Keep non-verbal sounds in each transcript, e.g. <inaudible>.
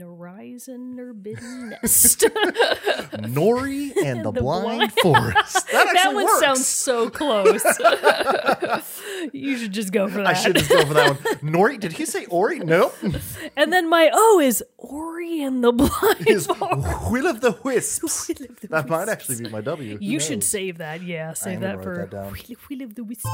Horizon Forbidden Nest. <laughs> Nori and the, <laughs> The Blind, Blind- Forest. That <laughs> that one works. sounds so close. you should just go for that. I should just go for that one. Nori, did he say Ori? Nope. And then my O is Ori and the Blind Is Forest. Will of the Wisps. Will of the That might actually be my W. You should save that. Yeah, save that for that down. Wheel, Wheel of the Wisps.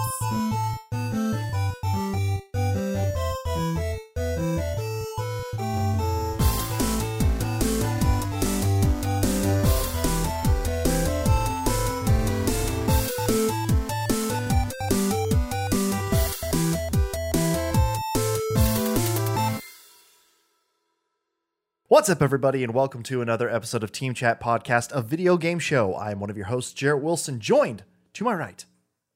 What's up, everybody, and welcome to another episode of Team Chat Podcast, a video game show. I am one of your hosts, Jarrett Wilson, joined to my right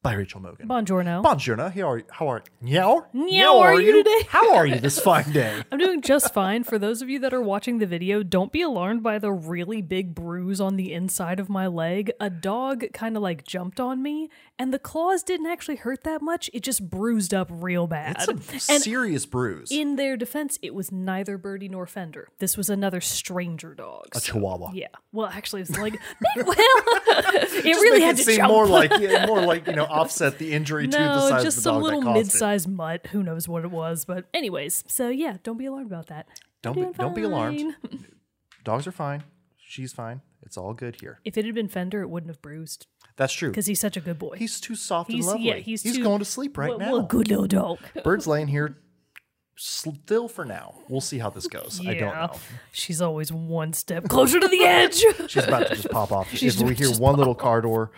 by Rachel Mogan. Buongiorno. Buongiorno. How are you? How are Meow? Meow, are you today? How are you this fine <laughs> day? I'm doing just fine. For those of you that are watching the video, don't be alarmed by the really big bruise on the inside of my leg. A dog kind of like jumped on me, and the claws didn't actually hurt that much. It just bruised up real bad. It's a and serious bruise. in their defense, it was neither Birdie nor Fender. This was another stranger dog. a so- chihuahua. Yeah. Well, actually, it's like, <laughs> well, <laughs> it really had it to seem jump. more like yeah, more like you know <laughs> offset the injury to the no, size just of the some dog little that caused it. mid-sized mutt. Who knows what it was? But anyways, so yeah, don't be alarmed about that. Don't be, don't be alarmed. <laughs> Dogs are fine. She's fine. It's all good here. If it had been Fender, it wouldn't have bruised That's true. because he's such a good boy. He's too soft He's- and lovely. yeah, he's too- going to sleep right well, now. well, good little dog. Bird's laying here still for now. We'll see how this goes. I don't know. She's always one step closer to the edge. <laughs> She's about to just pop off. She's if we hear one little car door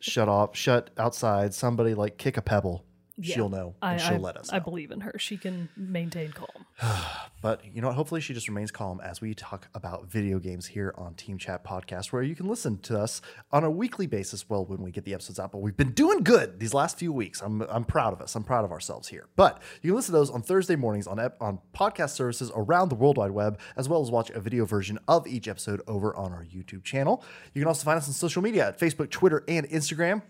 shut off, shut outside, somebody like kick a pebble, Yeah. she'll know I, she'll I, let us I believe in her. She can maintain calm. <sighs> But you know what? Hopefully she just remains calm as we talk about video games here on Team Chat Podcast, where you can listen to us on a weekly basis. Well, when we get the episodes out, but we've been doing good these last few weeks. I'm I'm proud of us. I'm proud of ourselves here. But you can listen to those on Thursday mornings on ep- on podcast services around the World Wide Web, as well as watch a video version of each episode over on our YouTube channel. You can also find us on social media at Facebook, Twitter, and Instagram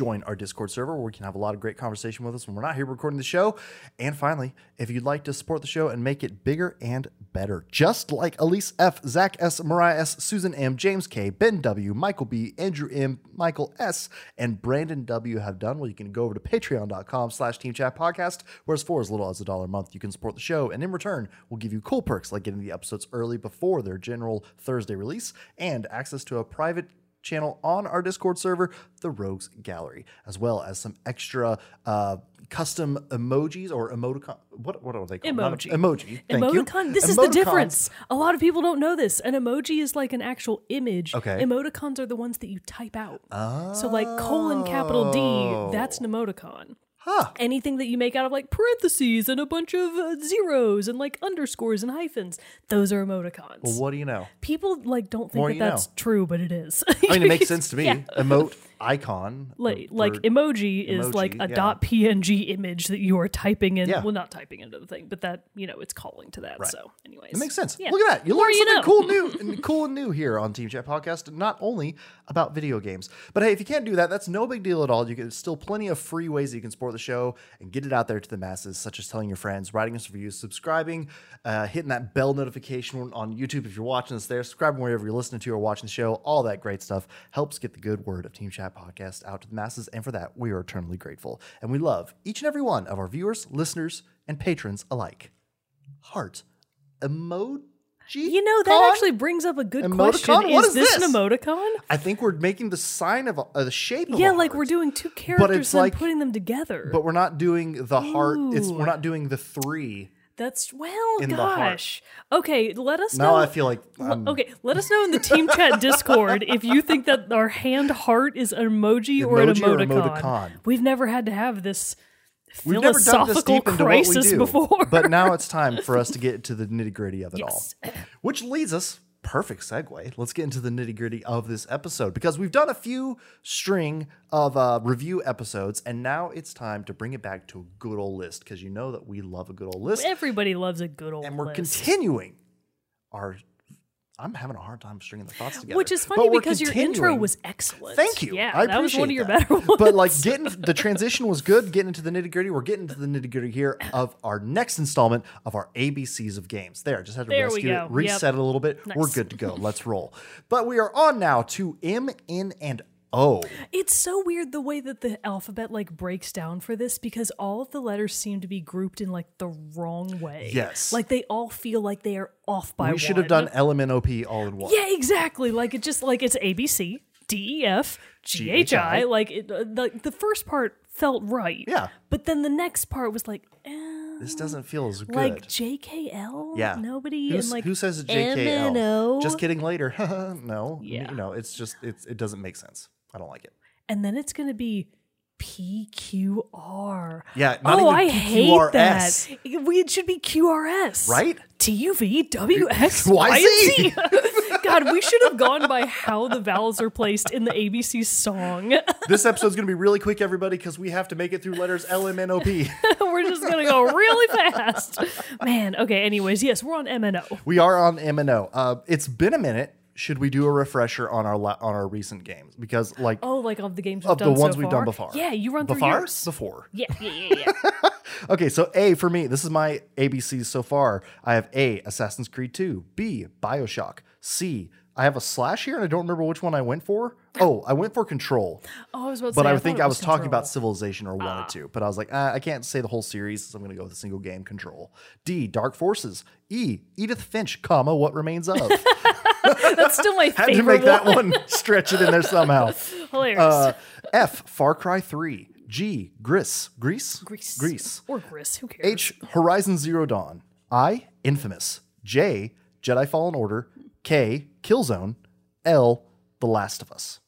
join our Discord server where we can have a lot of great conversation with us when we're not here recording the show. And finally, if you'd like to support the show and make it bigger and better, just like Elise F, Zach S, Mariah S, Susan M, James K, Ben W, Michael B, Andrew M, Michael S, and Brandon W have done, well, you can go over to patreon.com slash team chat podcast, where as for as little as a dollar a month, you can support the show. And in return, we'll give you cool perks like getting the episodes early before their general Thursday release and access to a private channel on our Discord server, the Rogues Gallery, as well as some extra uh, custom emojis or emoticon. What what are they called? Emoji. a- emoji. Thank you. Emoticon. This is the difference. A lot of people don't know this. An emoji is like an actual image. Okay. Emoticons are the ones that you type out. Oh. So like colon capital D, that's an emoticon. Huh. Anything that you make out of like parentheses and a bunch of uh, zeros and like underscores and hyphens, those are emoticons. Well, what do you know? People like don't More think that you that's know. true, but it is. I mean, it makes <laughs> sense to me. Yeah. Emote icon. like like emoji is like a yeah. dot png image that you are typing in Yeah. well not typing into the thing but that you know it's calling to that Right. so anyways It makes sense. Look at that. You More learned you something know. cool new and <laughs> cool and new here on Team Chat Podcast, not only about video games. But hey, if you can't do that, that's no big deal at all. You can still plenty of free ways that you can support the show and get it out there to the masses, such as telling your friends, writing us reviews, subscribing, uh, hitting that bell notification on YouTube if you're watching us there, subscribing wherever you're listening to or watching the show. All that great stuff helps get the good word of Team Chat Podcast out to the masses, and for that we are eternally grateful. And we love each and every one of our viewers, listeners, and patrons alike. Heart emoji. You know that con? actually brings up a good Emoticon? question What is, is this, this? an emoticon I think we're making the sign of a, the shape of yeah a like heart, we're doing two characters and like- putting them together but we're not doing the heart. It's we're not doing the three. that's well in the heart. gosh okay let us Now know I feel like Okay, let us know in the team chat Discord if you think that our hand heart is an emoji, or an Emoji or emoticon. emoticon. We've never had to have this we've never done this deep into what we do. before. but now it's <laughs> time for us to get to the nitty gritty of it Yes. all, which leads us. Perfect segue. Let's get into the nitty gritty of this episode because we've done a few string of uh, review episodes, and now it's time to bring it back to a good old list because you know that we love a good old list. Everybody loves a good old and we're list. continuing our I'm having a hard time stringing the thoughts together. Which is funny because your intro was excellent. Thank you. Yeah, I that was one of your that. better ones. But like getting the transition was good. Getting into the nitty gritty, we're getting to the nitty gritty here of our next installment of our ABCs of games. There, just had to There rescue it, Yep. reset it a little bit. We're good to go. <laughs> Let's roll. But we are on now to M, N, and O. It's so weird the way that the alphabet like breaks down for this because all of the letters seem to be grouped in like the wrong way. Yes. Like they all feel like they are off by We should have one. done LMNOP all in one. Yeah, exactly. Like it just like it's A B C D E F G H I. Like it, uh, the the first part felt right. Yeah. But then the next part was like, eh, This doesn't feel as good. like J K L. yeah. Nobody Who's, and like who says it's M and JKL? O. Just kidding. Later. <laughs> no. Yeah. You know, it's just it's it doesn't make sense. I don't like it. and then it's gonna be P Q R. Yeah, oh, I hate that. We it should be QRS, Right? T U V W X <laughs> Y, Y Z. and Z. God, we should have gone by how the vowels are placed in the ABC song. <laughs> This episode's gonna be really quick, everybody, because we have to make it through letters L M N O P. <laughs> we're just gonna go really fast, man. Okay. Anyways, yes, we're on M, N, O. We are on M, N, O. Uh, it's been a minute. Should we do a refresher on our la- on our recent games? Because like Oh, like of the games we've of the ones so we've far? done before. Yeah, you run through before yours. before. Yeah, yeah, yeah, yeah. <laughs> Okay, so A for me, this is my ABCs so far. I have A, Assassin's Creed 2, B, Bioshock, C, I have a slash here and I don't remember which one I went for. <laughs> Oh, I went for Control. Oh, I was about to But say, I, thought think I was talking about Civilization or wanted to, but I was like, ah, I can't say the whole series, so I'm going to go with a single game Control. D, Dark Forces. E, Edith Finch, comma, What Remains of. <laughs> That's still my favorite. <laughs> Had to make that one. one stretch it in there somehow. Hilarious. Uh, F, Far Cry 3. G, Gris. Greece? Grease. Greece. Or Gris. Who cares? H, Horizon Zero Dawn. I, Infamous. J, Jedi Fallen Order. K, Killzone. L, The Last of Us.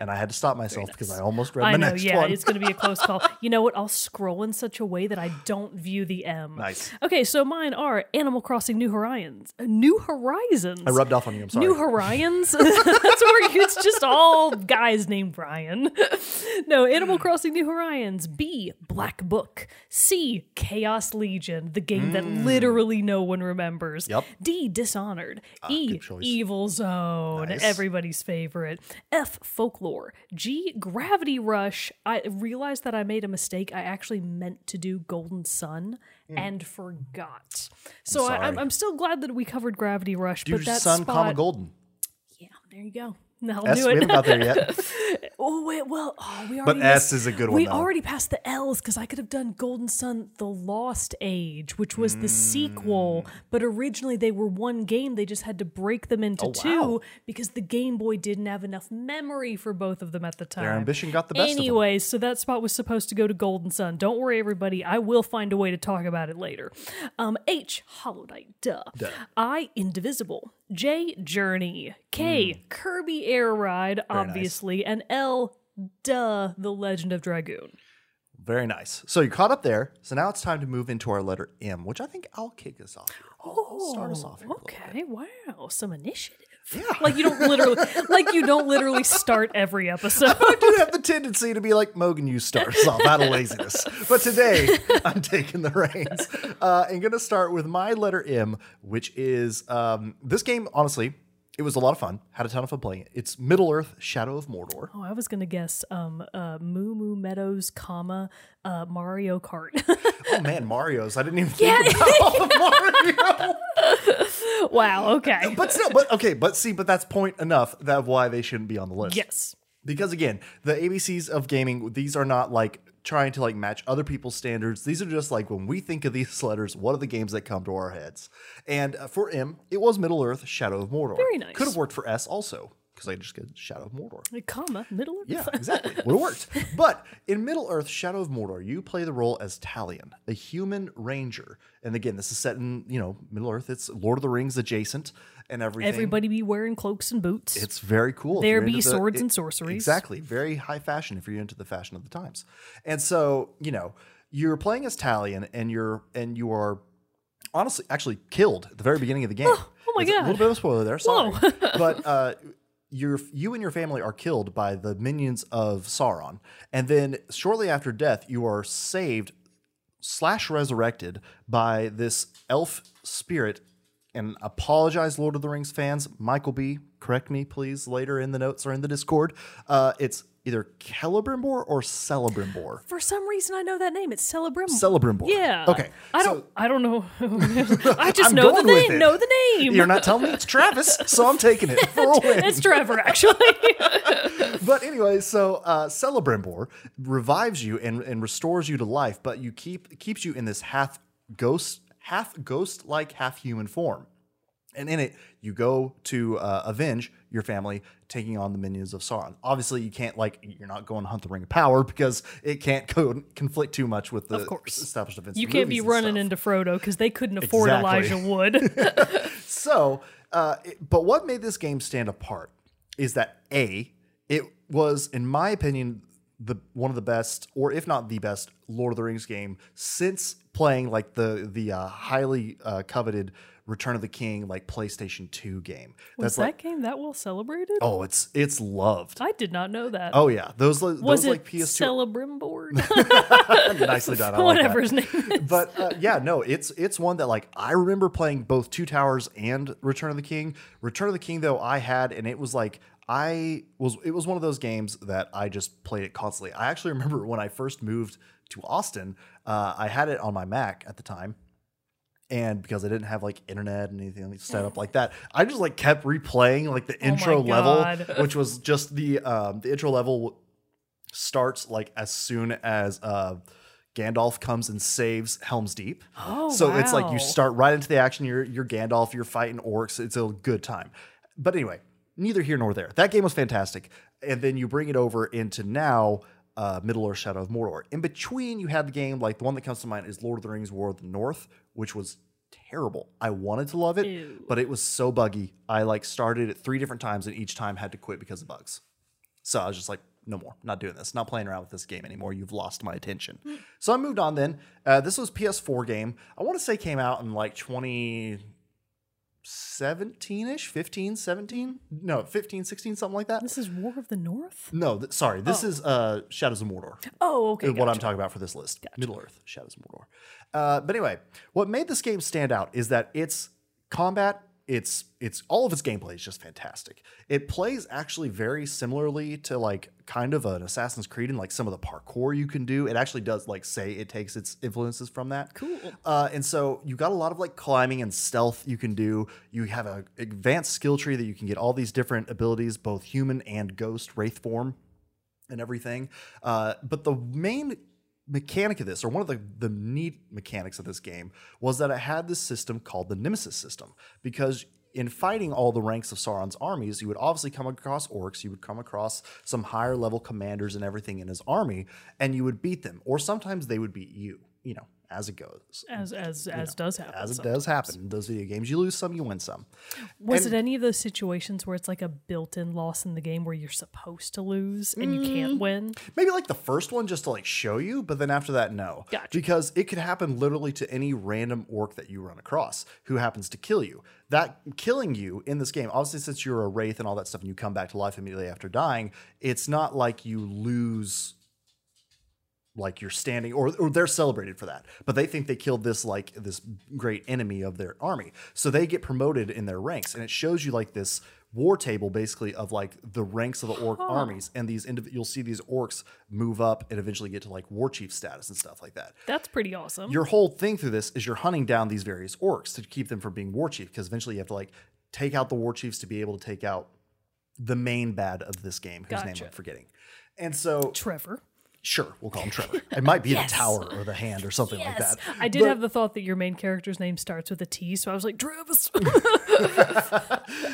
And I had to stop myself because I almost read I the know, next yeah, one. it's going to be a close call. <laughs> You know what? I'll scroll in such a way that I don't view the M. Nice. Okay, so mine are Animal Crossing New Horizons. uh, New Horizons. I rubbed off on you. I'm sorry. New Horizons? <laughs> <laughs> That's where it's just all guys named Brian. no, Animal Crossing New Horizons. B, Black Book. C, Chaos Legion, the game that literally no one remembers. Mm. Yep. D, Dishonored. e. Evil Zone, Nice. everybody's favorite. F, Folklore. G, Gravity Rush. I realized that I made a mistake. I actually meant to do Golden Sun. Hmm. And forgot. So I, I'm, sorry. I'm still glad that we covered Gravity Rush, Dude, but that Sun, spot, comma, Golden. yeah, there you go. I'll S, do we it. haven't got there yet. <laughs> oh wait, well, oh, we But already. S missed- is a good one, We though. already passed the L's because I could have done Golden Sun: The Lost Age, which was the sequel, Mm. but originally they were one game. They just had to break them into Oh, two wow. because the Game Boy didn't have enough memory for both of them at the time. Their ambition got the best of them. Anyways, so that spot was supposed to go to Golden Sun. Don't worry, everybody. I will find a way to talk about it later. Um, H, Hollow Knight, duh. I, Indivisible. J, Journey. K, Kirby Air Ride, Hmm. nice. obviously. And L, duh, The Legend of Dragoon. Very nice. So you caught up there. So now it's time to move into our letter M, which I think I'll kick us off. I'll, start us off. Here a bit. Oh, Okay, wow, some initiative. Yeah. Like you don't literally <laughs> like you don't literally start every episode. I do have the tendency to be like Mogan, you start us off out of <laughs> laziness. But today, I'm taking the reins. Uh, and going to start with my letter M, which is um, this game, honestly, it was a lot of fun. Had a ton of fun playing it. It's Middle Earth Shadow of Mordor. Oh, I was gonna guess um uh Moo Moo Meadows, comma, uh Mario Kart. <laughs> Oh man, Mario's. I didn't even think about <laughs> Mario. <laughs> wow, okay. But still, but okay, but see, but that's point enough that why they shouldn't be on the list. Yes. Because again, the ABCs of gaming, these are not like trying to like match other people's standards. These are just like when we think of these <laughs> letters, what are the games that come to our heads? And uh, for M, it was Middle Earth Shadow of Mordor. Very nice. Could have worked for S also, because I just get Shadow of Mordor. A comma, middle Earth. Yeah, <laughs> exactly. Would have worked. But in Middle Earth Shadow of Mordor, you play the role as Talion, a human ranger. And again, this is set in, you know, Middle Earth. It's Lord of the Rings adjacent and everything. Everybody be wearing cloaks and boots. It's very cool. There be the- swords and sorceries. Exactly. Very high fashion if you're into the fashion of the times. And so, you know, you're playing as Talion and you're and you are honestly actually killed at the very beginning of the game. <laughs> oh my It's A little bit of a spoiler there. Sorry. <laughs> But uh your you and your family are killed by the minions of Sauron. And then shortly after death, you are saved slash resurrected by this elf spirit and apologize, Lord of the Rings fans. Michael B, correct me, please, later in the notes or in the Discord. Uh, it's either Celebrimbor or Celebrimbor. For some reason, I know that name. It's Celebrimbor. Celebrimbor. yeah. Okay. I so don't. I don't know. <laughs> I just I'm know the name. Know the name. You're not telling me it's Travis, so I'm taking it for a <laughs> win. It's Trevor, actually. <laughs> but anyway, so uh, Celebrimbor revives you and, and restores you to life, but you keep keeps you in this half ghost, half ghost like, half human form. And in it, you go to uh, avenge your family taking on the minions of Sauron. Obviously, you can't like you're not going to hunt the Ring of Power because it can't co- conflict too much with the Of course. established events. you can't be running into Frodo because they couldn't afford Exactly. Elijah <laughs> Wood. <laughs> So, uh, it- but what made this game stand apart is that a it was, in my opinion, the one of the best, or if not the best, Lord of the Rings game since playing like the the uh, highly uh, coveted Return of the King like PlayStation Two game. Was That's that like game that well celebrated? oh, it's it's loved. I did not know that. Oh yeah, those those was it like PS2 Celebrimbor? <laughs> nicely done. I like Whatever that. his name is. but uh, yeah, no, it's it's one that like I remember playing both Two Towers and Return of the King. Return of the King though I had, and it was like I was it was one of those games that I just played it constantly. I actually <laughs> remember when I first moved to Austin, uh, I had it on my Mac at the time. And because I didn't have like internet and anything set up like that, I just like kept replaying like the intro level, <laughs> which was just the um, the intro level starts like as soon as uh, Gandalf comes and saves Helm's Deep. Oh, so it's like you start right into the action. You're you're Gandalf. You're fighting orcs. It's a good time. But anyway, neither here nor there. That game was fantastic. And then you bring it over into now. Uh, Middle Earth: Shadow of Mordor. In between, you had the game like the one that comes to mind is Lord of the Rings: War of the North, which was terrible. I wanted to love it, Ew. but it was so buggy. I like started it three different times and each time had to quit because of bugs. So I was just like, no more, not doing this, not playing around with this game anymore. You've lost my attention. So I moved on then. Uh, this was PS4 game. I want to say came out in like 2017 ish, 15, 17? No, 15, 16, something like that. this is War of the North? No, th- sorry. This is uh, Shadows of Mordor Oh, okay. is what I'm talking about for this list. Middle Earth, Shadows of Mordor. Uh, but anyway, what made this game stand out is that its combat, its it's all of its gameplay is just fantastic. It plays actually very similarly to like kind of an Assassin's Creed and like some of the parkour you can do. It actually does like say it takes its influences from that. Cool. Uh, and so you got a lot of like climbing and stealth you can do. You have a advanced skill tree that you can get all these different abilities, both human and ghost, wraith form and everything. Uh, but the main mechanic of this, or one of the, the neat mechanics of this game, was that it had this system called the Nemesis system. Because in fighting all the ranks of Sauron's armies, you would obviously come across orcs, you would come across some higher level commanders and everything in his army, and you would beat them. Or sometimes they would beat you, you know, as it goes. As as as does happen. As it sometimes. does happen in those video games, you lose some, you win some. Was it any of those situations where it's like a built-in loss in the game where you're supposed to lose and you Mm. can't win? Maybe like the first one just to like show you, but then after that, no. Gotcha. Because it could happen literally to any random orc that you run across who happens to kill you. That killing you in this game, obviously, since you're a wraith and all that stuff, and you come back to life immediately after dying, it's not like you lose like you're standing or, or they're celebrated for that but they think they killed this like this great enemy of their army. So they get promoted in their ranks and it shows you like this war table basically of like the ranks of the orc armies and these indiv- you'll see these orcs move up and eventually get to like war chief status and stuff like that. That's pretty awesome. your whole thing through this is you're hunting down these various orcs to keep them from being war chief because eventually you have to like take out the war chiefs to be able to take out the main bad of this game whose name i'm forgetting. And so Trevor. Sure, we'll call him Trevor. <laughs> It might be the tower or the hand or something like that. I did have the thought that your main character's name starts with a T, so I was like, Travis. <laughs>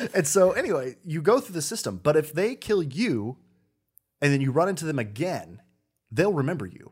<laughs> And so, anyway, you go through the system, but if they kill you and then you run into them again, they'll remember you.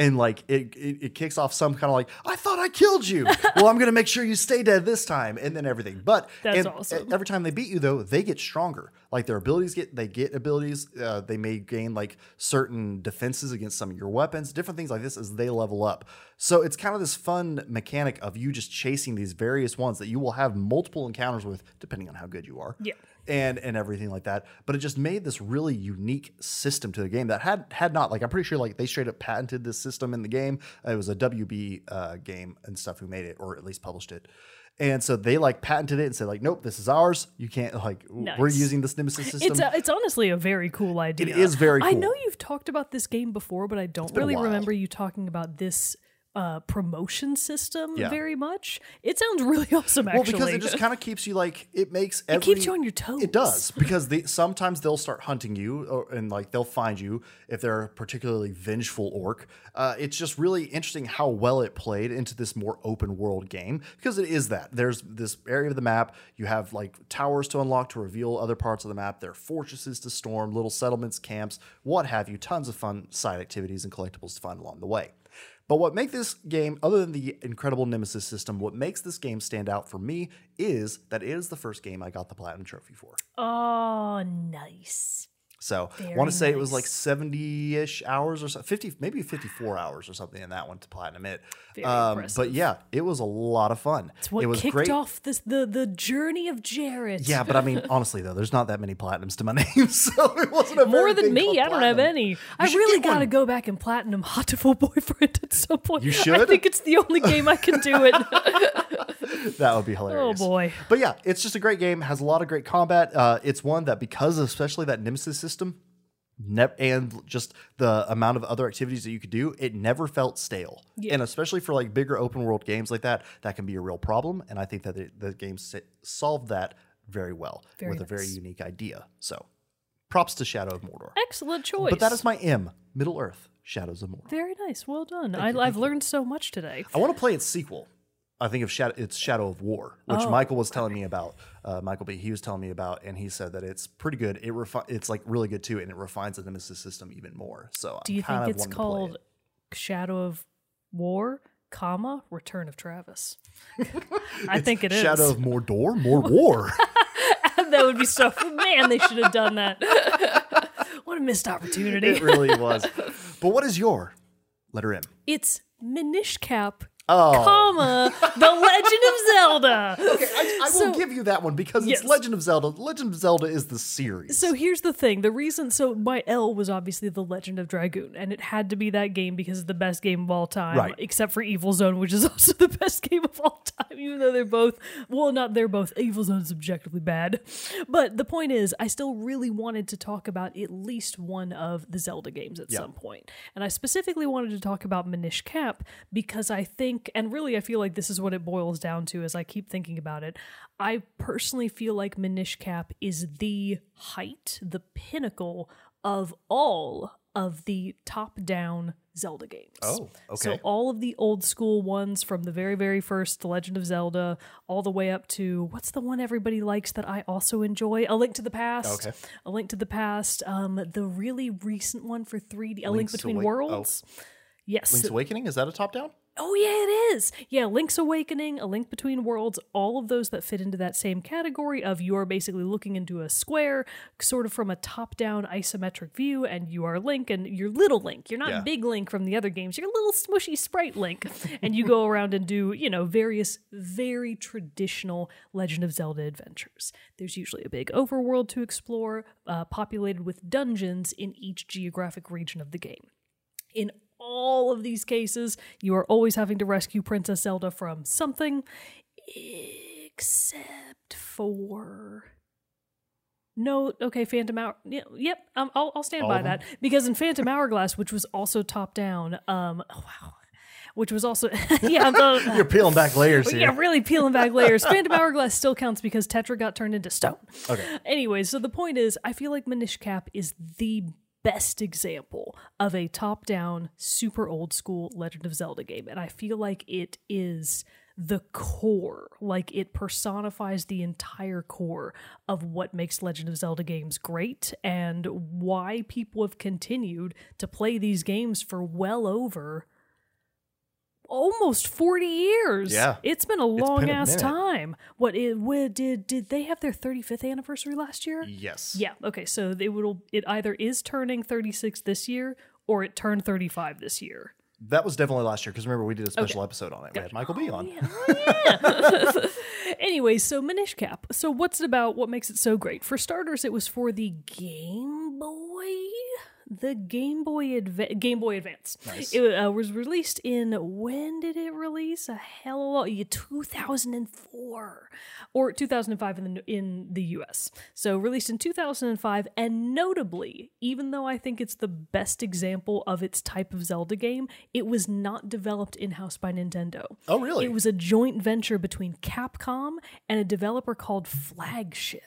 And like it, it, it kicks off some kind of like, I thought I killed you. <laughs> well, I'm gonna make sure you stay dead this time, and then everything. But That's and awesome. every time they beat you, though, they get stronger. Like their abilities get, they get abilities. Uh, they may gain like certain defenses against some of your weapons, different things like this as they level up. So it's kind of this fun mechanic of you just chasing these various ones that you will have multiple encounters with, depending on how good you are yeah. And and everything like that. But it just made this really unique system to the game that had had not like I'm pretty sure like they straight up patented this system in the game. It was a WB uh, game and stuff who made it or at least published it. And so they like patented it and said like, nope, this is ours. You can't like we're using this Nemesis system. It's a, it's honestly a very cool idea. It is very Cool. I know you've talked about this game before, but I don't really remember you talking about this uh, promotion system Yeah. very much. It sounds really <laughs> awesome, well, actually. because it just kind of keeps you like it makes every, keeps you on your toes. It does because they sometimes they'll start hunting you or, and like they'll find you if they're a particularly vengeful orc. Uh, it's just really interesting how well it played into this more open world game because it is that there's this area of the map you have like towers to unlock to reveal other parts of the map. There are fortresses to storm, little settlements, camps, what have you. Tons of fun side activities and collectibles to find along the way. But what makes this game, other than the incredible Nemesis system, what makes this game stand out for me is that it is the first game I got the Platinum Trophy for. oh, nice. So I want to say it was like 70 ish hours or so, 50, maybe 54 hours or something in that one to Platinum it. Um, but yeah, it was a lot of fun. It's what it was kicked great. off this the the journey of Jared. Yeah, but I mean, <laughs> honestly though, there's not that many platinums to my <laughs> name, so it wasn't a More than me, I don't have any. I really got to go back and platinum Hatoful <laughs> Boyfriend at some point. You should. I think it's the only game I can do it. That would be hilarious. oh boy. But yeah, it's just a great game. Has a lot of great combat. Uh, it's one that because especially that Nemesis system, ne- and just the amount of other activities that you could do, it never felt stale. Yeah. And especially for like bigger open world games like that, that can be a real problem. And I think that the, the game sa- solved that very well Very with a very unique idea. So, props to Shadow of Mordor. Excellent choice. But that is my M, Middle Earth, Shadows of Mordor. very nice. Well done. I, I've learned so much today. I want to play its sequel. I think of Shadow, it's Shadow of War, which Oh, Michael was telling me about. Uh, Michael B. He was telling me about, and he said that it's pretty good. It refi- it's like really good too, and it refines the Nemesis system even more. So Do I'm you kind think of it's wanting to play called Shadow of War, comma Return of Travis? <laughs> I think it it. is. Shadow of Mordor, more war. <laughs> <laughs> that would be so. Man, they should have done that. what a missed opportunity. it really was. But what is your letter M? It's Minish Cap, Oh, comma The Legend of Zelda. okay. I, I So- will give you that one because Yes. it's Legend of Zelda. Legend of Zelda is the series. So here's the thing. The reason, so my L was obviously The Legend of Dragoon, and it had to be that game because it's the best game of all time, Right. except for Evil Zone, which is <laughs> also the best game of all time, even though they're both, well, not they're both, Evil Zone is objectively bad. But the point is, I still really wanted to talk about at least one of the Zelda games at some. And I specifically wanted to talk about Minish Cap because I think, and really I feel like this is what it boils down to as I keep thinking about it. I personally feel like Minish Cap is the height, the pinnacle of all of the top down Zelda games. Oh, okay. So all of the old school ones from the very, very first The Legend of Zelda, all the way up to what's the one everybody likes that I also enjoy? A Link to the Past. Okay. A Link to the Past. Um, the really recent one for 3D, A Link Between Awa- Worlds. Yes. Link's Awakening is that a top down? Oh yeah, it is. Yeah, Link's Awakening, A Link Between Worlds, all of those that fit into that same category of you are basically looking into a square, sort of from a top-down isometric view, and you are Link and you're little Link. You're not Yeah. big Link from the other games. You're a little smushy sprite Link. <laughs> and you go around and do, you know, various very traditional Legend of Zelda adventures. There's usually a big overworld to explore, uh, populated with dungeons in each geographic region of the game. In all of these cases, you are always having to rescue Princess Zelda from something, except for. No, okay, Phantom Hour. Yeah, yep, um, I'll, I'll stand All by that because in Phantom Hourglass, which was also top down, um, oh wow, which was also <laughs> yeah, the- <laughs> You're peeling back layers here. yeah, really peeling back layers. <laughs> Phantom Hourglass still counts because Tetra got turned into stone. Okay. Anyway, so the point is, I feel like Minish Cap is the best example of a top down, super old school Legend of Zelda game. And I feel like it is the core, like it personifies the entire core of what makes Legend of Zelda games great and why people have continued to play these games for well over almost 40 years. Yeah. It's been a been a long ass minute. time. What it what, did did they have their 35th anniversary last year? Yes. Yeah. Okay. So it will. It either is turning 36 this year or it turned 35 this year. That was definitely last year because remember we did a special episode on it. We had Michael B oh, on. Oh, <laughs> anyway, so Minish Cap. So what's it about? What makes it so great? For starters, it was for the Game Boy. The Game Boy Adva- Game Boy Advance. It uh, was released in when did it release? A hell of a lot. yeah, 2004 or 2005 in the in the US. So released in 2005 and notably, even though I think it's the best example of its type of Zelda game, it was not developed in-house by Nintendo. Oh, really? It was a joint venture between Capcom and a developer called Flagship.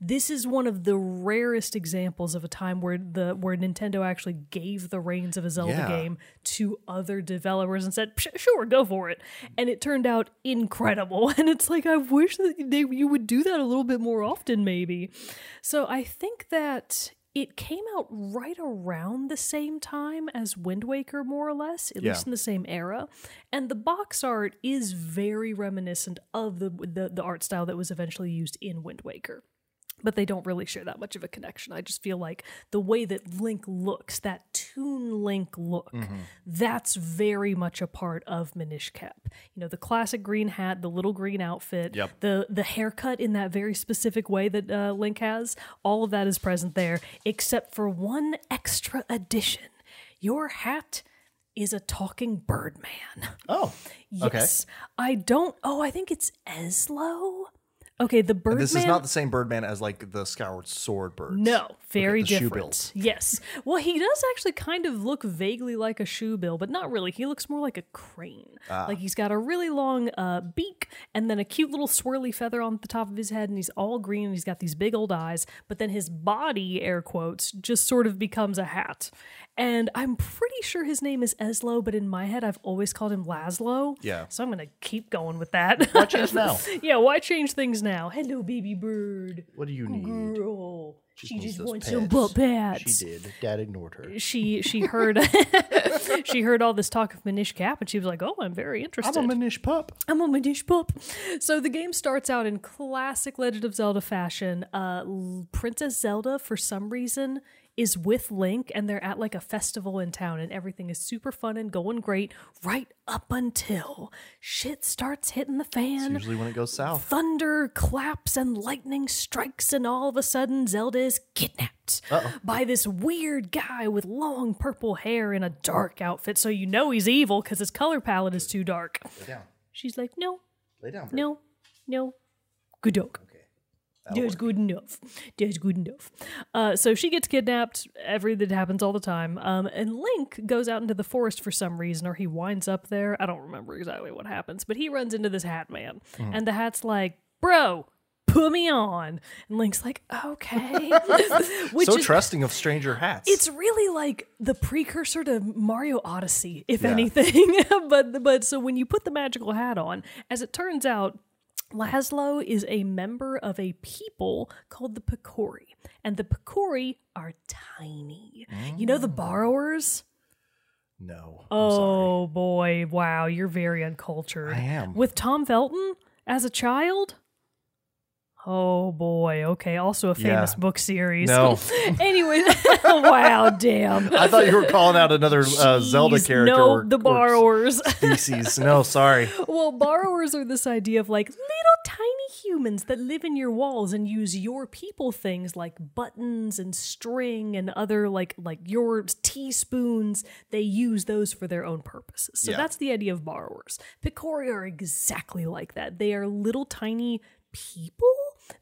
This is one of the rarest examples of a time where the where Nintendo actually gave the reins of a Zelda Yeah. game to other developers and said, "Sure, go for it." And it turned out incredible. <laughs> And it's like I wish that they, you would do that a little bit more often, maybe. So I think that it came out right around the same time as Wind Waker, more or less, at Yeah. least in the same era. And the box art is very reminiscent of the, the the art style that was eventually used in Wind Waker. But they don't really share that much of a connection. I just feel like the way that Link looks, that Toon Link look, that's very much a part of Minish Cap. You know, the classic green hat, the little green outfit, Yep. the the haircut in that very specific way that uh, Link has, all of that is present there, except for one extra addition. Your hat is a talking bird man. Oh, Okay. Yes. I don't. Oh, I think it's Ezlo. Okay, the bird this is not the same Birdman as like the Skyward Sword bird. No, very shoe different. bills. Yes. Well, he does actually kind of look vaguely like a shoe bill, but not really. He looks more like a crane. Ah. Like he's got a really long uh, beak and then a cute little swirly feather on the top of his head, and he's all green and he's got these big old eyes. But then his body, air quotes, just sort of becomes a hat. And I'm pretty sure his name is Ezlo, but in my head, I've always called him Laszlo. Yeah. So I'm going to keep going with that. Why change now? <laughs> yeah, why change things now? Hello, baby bird. What do you need? Girl. She, needs just wants some butt pats. She did. Dad ignored her. She she <laughs> heard <laughs> she heard all this talk of Minish Cap and she was like, "Oh, I'm very interested. I'm a Manish pup. I'm a Manish pup." So the game starts out in classic Legend of Zelda fashion. Uh, Princess Zelda, for some reason, is with Link, and they're at like a festival in town, and everything is super fun and going great, right up until shit starts hitting the fan Usually when it goes south. thunder claps and lightning strikes, and all of a sudden, Zelda is kidnapped by this weird guy with long purple hair in a dark outfit. So you know he's evil because his color palette is too dark. Lay down. She's like, no, Lay down. Bird. no, no. Good dog. That's work. good enough. That's good enough. Uh, so she gets kidnapped. Everything that happens all the time. Um, and Link goes out into the forest for some reason, or he winds up there. I don't remember exactly what happens, but he runs into this hat man. Mm. And the hat's like, bro, put me on. And Link's like, okay. <laughs> <laughs> Which So is, trusting of stranger hats. it's really like the precursor to Mario Odyssey, if Yeah. anything. <laughs> but but so when you put the magical hat on, as it turns out, Laszlo is a member of a people called the Picori, and the Picori are tiny. You know the mm. borrowers. no. I'm sorry. Oh boy, wow, you're very uncultured. I am. With Tom Felton as a child? Oh boy, okay. Also a famous Yeah. book series. No. <laughs> anyway, <laughs> wow, damn. I thought you were calling out another uh, Zelda character. No, or- the borrowers. <laughs> species. No, sorry. well, borrowers are this idea of like little tiny humans that live in your walls and use your people things like buttons and string and other like like your teaspoons. They use those for their own purposes. So Yeah. that's the idea of borrowers. Picori are exactly like that. They are little tiny people.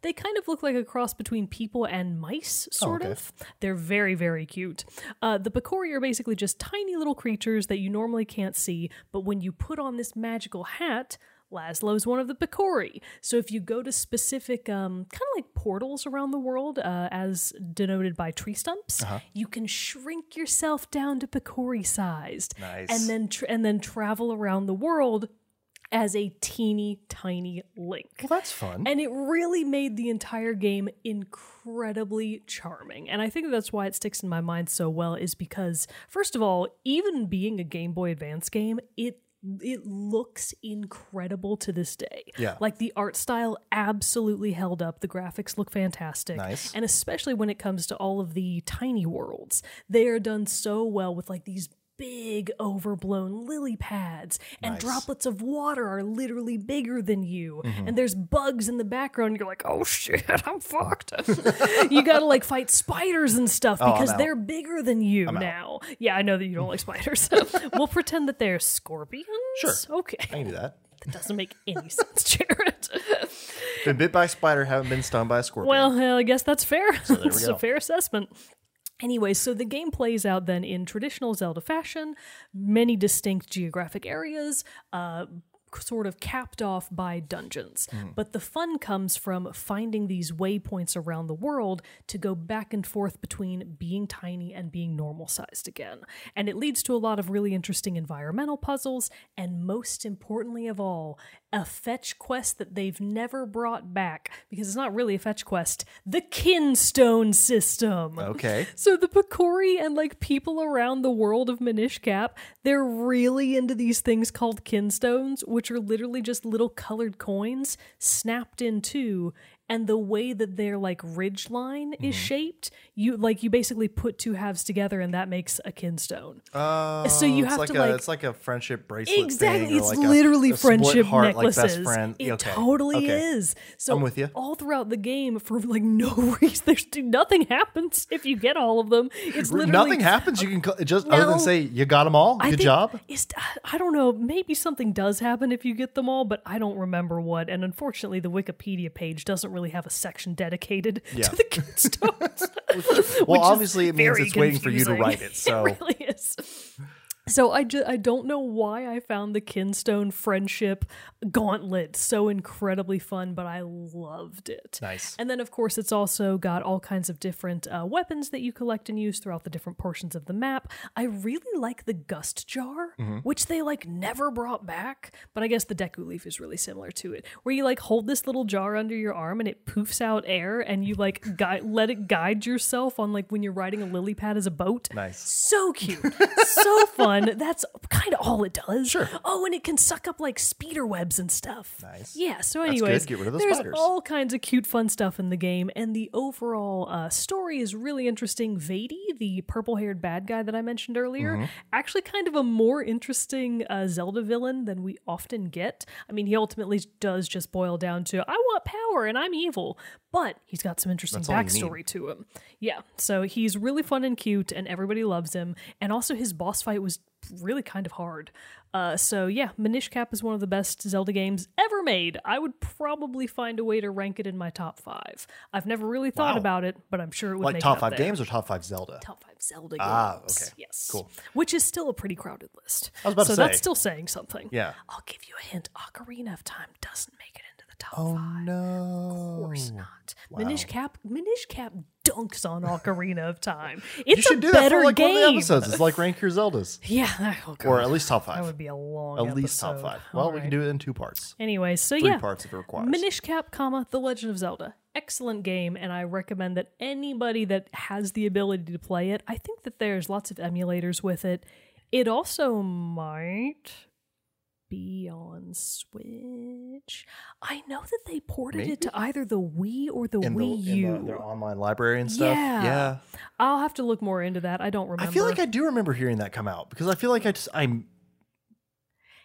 They kind of look like a cross between people and mice, sort okay. of. They're very, very cute. Uh, the Picori are basically just tiny little creatures that you normally can't see, but when you put on this magical hat, Laszlo's one of the Picori. So if you go to specific, um, kind of like portals around the world, uh, as denoted by tree stumps, Uh-huh. you can shrink yourself down to Picori sized, Nice. and then tr- and then travel around the world as a teeny tiny Link. Well, that's fun. And it really made the entire game incredibly charming. And I think that's why it sticks in my mind so well is because first of all, even being a Game Boy Advance game, it it looks incredible to this day. Yeah. Like the art style absolutely held up. The graphics look fantastic. Nice. And especially when it comes to all of the tiny worlds, they are done so well with like these big overblown lily pads and Nice. droplets of water are literally bigger than you Mm-hmm. and there's bugs in the background you're like oh shit i'm fucked <laughs> you gotta like fight spiders and stuff Oh, because they're bigger than you now yeah i know that you don't like spiders <laughs> we'll pretend that they're scorpions Sure. okay I can do that. that doesn't make any sense <laughs> jared Been bit by a spider, haven't been stung by a scorpion. Well, uh, I guess that's fair. there we it's go. a fair assessment. Anyway, so the game plays out then in traditional Zelda fashion, many distinct geographic areas, uh, sort of capped off by dungeons. Hmm. But the fun comes from finding these waypoints around the world to go back and forth between being tiny and being normal sized again. And it leads to a lot of really interesting environmental puzzles, and most importantly of all, a fetch quest that they've never brought back because it's not really a fetch quest the kinstone system okay. <laughs> so the Picori and like people around the world of Minish Cap, they're really into these things called kinstones, which are literally just little colored coins snapped in two. And the way that their like ridge line is shaped, you like you basically put two halves together, and that makes a kinstone. Uh, So you have like to, a, like- it's like a friendship bracelet. Exactly, thing, it's like literally a split friendship heart, necklaces. Like best friend. It Okay, totally okay. is. So I'm with you. All throughout the game, for like no <laughs> reason, there's nothing happens if you get all of them. It's literally Nothing happens. You can just other No. than say you got them all. I Good job. I don't know. Maybe something does happen if you get them all, but I don't remember what. And unfortunately, the Wikipedia page doesn't really have a section dedicated <laughs> Yeah. to the Kinstones. <laughs> Well, obviously, it means it's waiting for you to write it. <laughs> So it really is. So I just I don't know why I found the Kinstone friendship gauntlet so incredibly fun, but I loved it. Nice. And then of course it's also got all kinds of different uh, weapons that you collect and use throughout the different portions of the map. I really like the Gust Jar, Mm-hmm. which they like never brought back, but I guess the Deku Leaf is really similar to it, where you like hold this little jar under your arm and it poofs out air, and you like guide, let it guide yourself on like when you're riding a lily pad as a boat. nice. So cute. so fun. That's kind of all it does. Sure. Oh, and it can suck up like speeder webs and stuff. Nice. Yeah. So, anyways, Get rid of the there's spiders. all kinds of cute, fun stuff in the game, and the overall uh, story is really interesting. Vaati, the purple-haired bad guy that I mentioned earlier, Mm-hmm. actually kind of a more interesting uh, Zelda villain than we often get. I mean, he ultimately does just boil down to I want power and I'm evil, but he's got some interesting That's all you need. backstory to him. Yeah, so he's really fun and cute, and everybody loves him. And also, his boss fight was really kind of hard. Uh, so yeah, Minish Cap is one of the best Zelda games ever made. I would probably find a way to rank it in my top five. I've never really thought Wow. about it, but I'm sure it would Like make top it up five there. games or top five Zelda? Top five Zelda Ah, games. okay. Yes. Cool. Which is still a pretty crowded list. I was about so to that's still saying something. Yeah. I'll give you a hint. Ocarina of Time doesn't make it into the top Oh five. no! Of course not. Wow. Minish Cap Minish Cap dunks on <laughs> Ocarina of Time. You It's should a do that better for like game. one of the episodes. It's like rank your Zeldas, <laughs> Yeah, oh or at least top five. that would be a long At least top five. Well, All we can do it in two parts. Anyway, so Three yeah, parts if it requires. Minish Cap, comma The Legend of Zelda. Excellent game, and I recommend that anybody that has the ability to play it. I think that there's lots of emulators with it. It also might be on Switch. I know that they ported it to either the Wii or the in the, Wii in U. the- their online library and stuff. Yeah. yeah. I'll have to look more into that. I don't remember. I feel like I do remember hearing that come out because I feel like I just I'm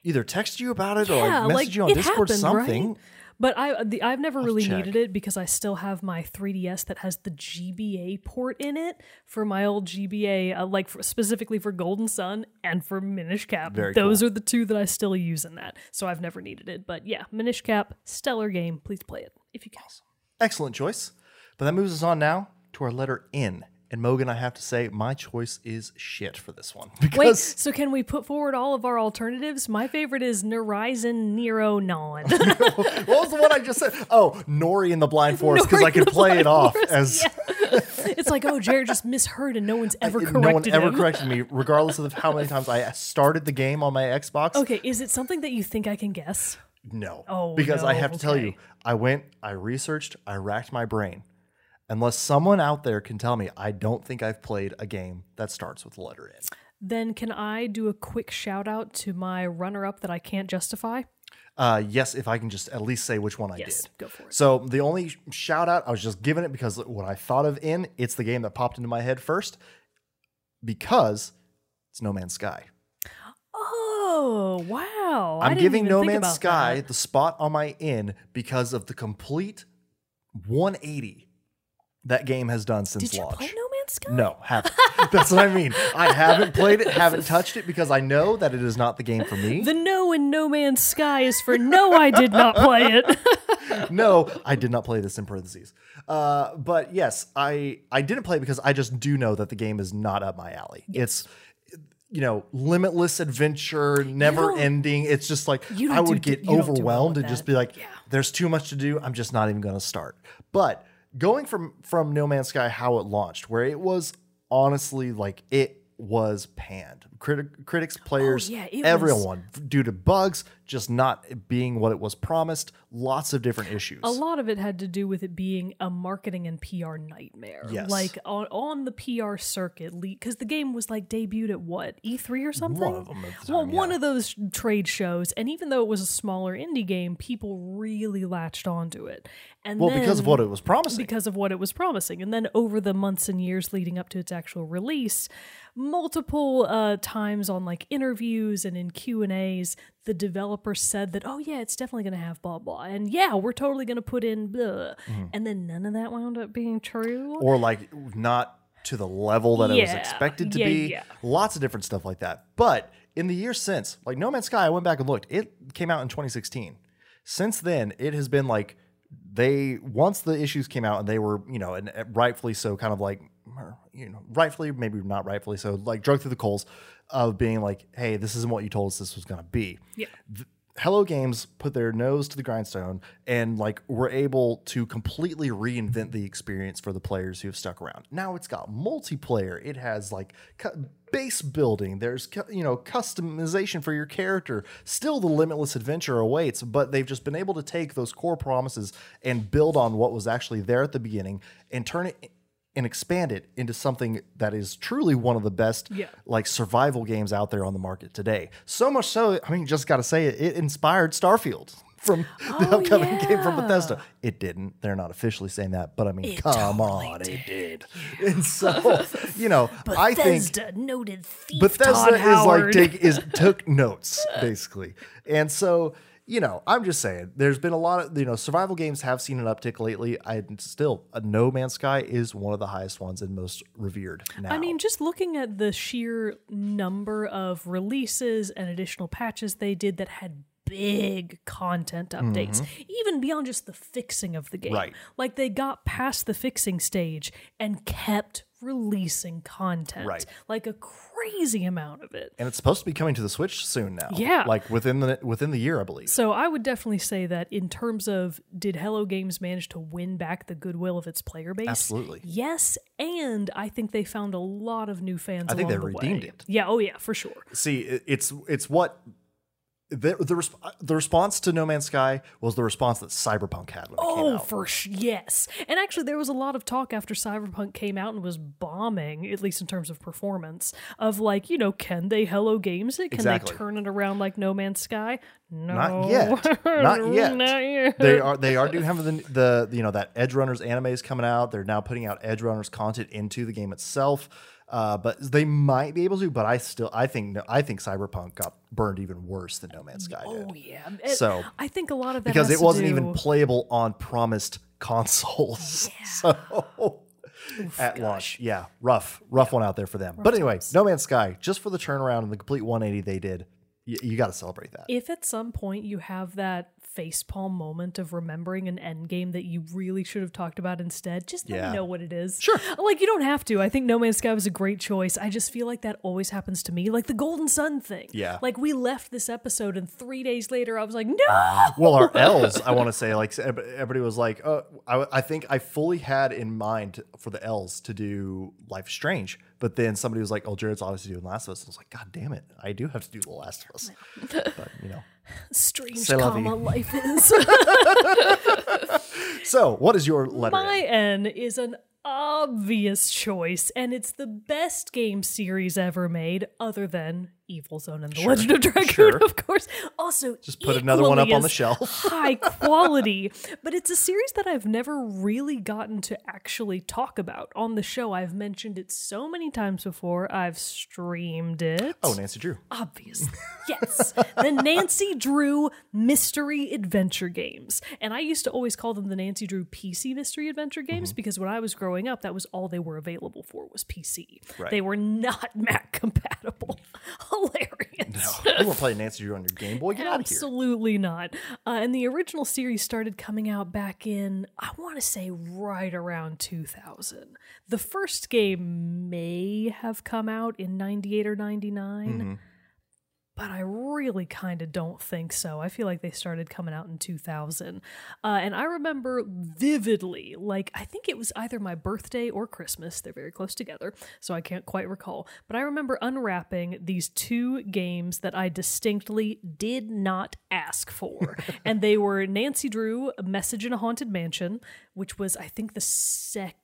either text you about it or I messaged like, you on Discord happened, something. right? But I the, I've never really check. needed it because I still have my 3DS that has the GBA port in it for my old GBA, uh, like for, specifically for Golden Sun and for Minish Cap. Very Those are the two that I still use in that. So I've never needed it. But yeah, Minish Cap, stellar game. Please play it if you can. Excellent choice. But that moves us on now to our letter N. And Mogan, I have to say, my choice is shit for this one <laughs> Wait, so can we put forward all of our alternatives? My favorite is Nerizon Nero Non. <laughs> what was the one I just said? Oh, Nori in the Blind <laughs> Forest because I Nori could in the play it off Forest, as it's like, oh, Jared just misheard and no one's ever corrected. no one corrected ever him. corrected me, regardless of how many times I started the game on my Xbox. Okay, is it something that you think I can guess? No. Oh, because I have to tell you. I went, I researched, I racked my brain. Unless someone out there can tell me, I don't think I've played a game that starts with the letter N. Then can I do a quick shout out to my runner up that I can't justify? Uh, yes, if I can just at least say which one I Yes, did. go for it. So the only shout out, I was just giving it because what I thought of N, it's the game that popped into my head first because It's No Man's Sky. Oh wow! I'm giving No Man's Sky that. the spot on my in because of the complete 180 that game has done since Did you launch. play No Man's Sky? No, haven't. <laughs> That's what I mean. I haven't played it, <laughs> haven't touched it because I know that it is not the game for me. The no in No Man's Sky is for no. I did not play it. <laughs> no, I did not play this in parentheses. Uh, but yes, I I didn't play it because I just do know that the game is not up my alley. It's you know limitless adventure, never don't- ending. It's just like You don't I would do- get you don't do well overwhelmed with and just that. be like, Yeah. "There's too much to do. I'm just not even going to start." But going from from No Man's Sky, how it launched, where it was honestly like it was panned. Criti- critics, oh, players, Oh, yeah, it was- everyone, due to bugs, just not being what it was promised. Lots of different issues. A lot of it had to do with it being a marketing and PR nightmare. Yes. Like on, on the PR circuit, because the game was like debuted at what E3 or something. One of them the well, time, one of those trade shows, and even though it was a smaller indie game, people really latched onto it. And Well, because of what it was promising. because of what it was promising. And then over the months and years leading up to its actual release, multiple uh, times on like interviews and in Q and A's, the developer said that, oh yeah, it's definitely going to have blah blah, and yeah, we're totally going to put in blah, and then none of that wound up being true. or like not to the level that it was expected to yeah, be. yeah. Lots of different stuff like that. But in the years since, like No Man's Sky, I went back and looked. It came out in 2016. Since then, it has been like they once the issues came out and they were, you know, and rightfully so, kind of like you know, rightfully, maybe not rightfully so, like drug through the coals of being like, hey, this isn't what you told us this was gonna be. Yeah. Hello Games put their nose to the grindstone and like were able to completely reinvent the experience for the players who have stuck around. Now it's got multiplayer. It has like cu- base building. There's you know customization for your character. Still the limitless adventure awaits, but they've just been able to take those core promises and build on what was actually there at the beginning and turn it and expand it into something that is truly one of the best Yeah. like survival games out there on the market today. So much so, I mean, just got to say it, it inspired Starfield <laughs> from the Oh, upcoming game from. Bethesda. It didn't. They're not officially saying that, but I mean, It come totally on, it did. And so, you know, <laughs> I think Bethesda noted Bethesda Todd is like take is <laughs> took notes basically, and so you know I'm just saying there's been a lot of you know survival games have seen an uptick lately. I still a No Man's Sky is one of the highest ones and most revered now. I mean, just looking at the sheer number of releases and additional patches they did that had big content updates, even beyond just the fixing of the game. Mm-hmm. Right. Like they got past the fixing stage and kept releasing content. Right. Like a crazy amount of it. and it's supposed to be coming to the Switch soon now. Yeah. like within the within the year, I believe. So I would definitely say that in terms of did Hello Games manage to win back the goodwill of its player base? Absolutely. Yes, and I think they found a lot of new fans. I think they the redeemed way. it. Yeah. Oh yeah, for sure. See, it's it's what. The, the, resp- the response to No Man's Sky was the response that Cyberpunk had when Oh, for sh- yes. And actually, there was a lot of talk after Cyberpunk came out and was bombing, at least in terms of performance, of like, you know, can they Hello Games it? Can Exactly. they turn it around like No Man's Sky? No, Not yet. <laughs> Not yet. Not yet. they are they are do have the the you know that Edge Runners anime is coming out. They're now putting out Edge Runners content into the game itself. Uh, but they might be able to. But I still I think I think Cyberpunk got burned even worse than No Man's Sky did Oh yeah. It- So- I think a lot of that because it wasn't to even playable on promised consoles. <laughs> So at launch, yeah, rough, rough one out there for them. but anyway, No Man's Sky, just for the turnaround and the complete 180 they did, y- you got to celebrate that. if at some point you have that facepalm moment of remembering an end game that you really should have talked about instead, just let Yeah. me know what it is. Sure. Like you don't have to. I think No Man's Sky was a great choice. I just feel like that always happens to me. Like the Golden Sun thing. Yeah. Like we left this episode and three days later I was like, no. Well, our L's, I want to say, like everybody was like, uh, I, I think I fully had in mind for the L's to do Life Strange, but then somebody was like, "Oh, Jared's obviously doing Last of Us." I was like, "God damn it, I do have to do The Last of Us." <laughs> but you know, Strange C'est la vie. comma life is. <laughs> <laughs> so what is your letter? My? N is an obvious choice, and it's the best game series ever made, other than Evil Zone and The Legend of Dragoon, sure. <laughs> of course. Also, Just put another one up on the shelf. <laughs> high quality, but it's a series that I've never really gotten to actually talk about on the show. I've mentioned it so many times before. I've streamed it. Oh, Nancy Drew. Obviously, yes. the Nancy Drew Mystery Adventure Games. And I used to always call them the Nancy Drew PC Mystery Adventure Mm-hmm. Games because when I was growing up, that was all they were available for was PC. Right. They were not <laughs> Mac compatible. Hilarious. You weren't play <laughs> Nancy Drew on your Game Boy. Get out of here. Absolutely not. Uh, and the original series started coming out back in, I want to say, right around 2000. The first game may have come out in 98 or 99, Mm-hmm. But I really kind of don't think so. I feel like they started coming out in 2000. Uh, and I remember vividly, like, I think it was either my birthday or Christmas. They're very close together, so I can't quite recall. But I remember unwrapping these two games that I distinctly did not ask for. <laughs> and they were Nancy Drew, A Message in a Haunted Mansion, which was, I think, the second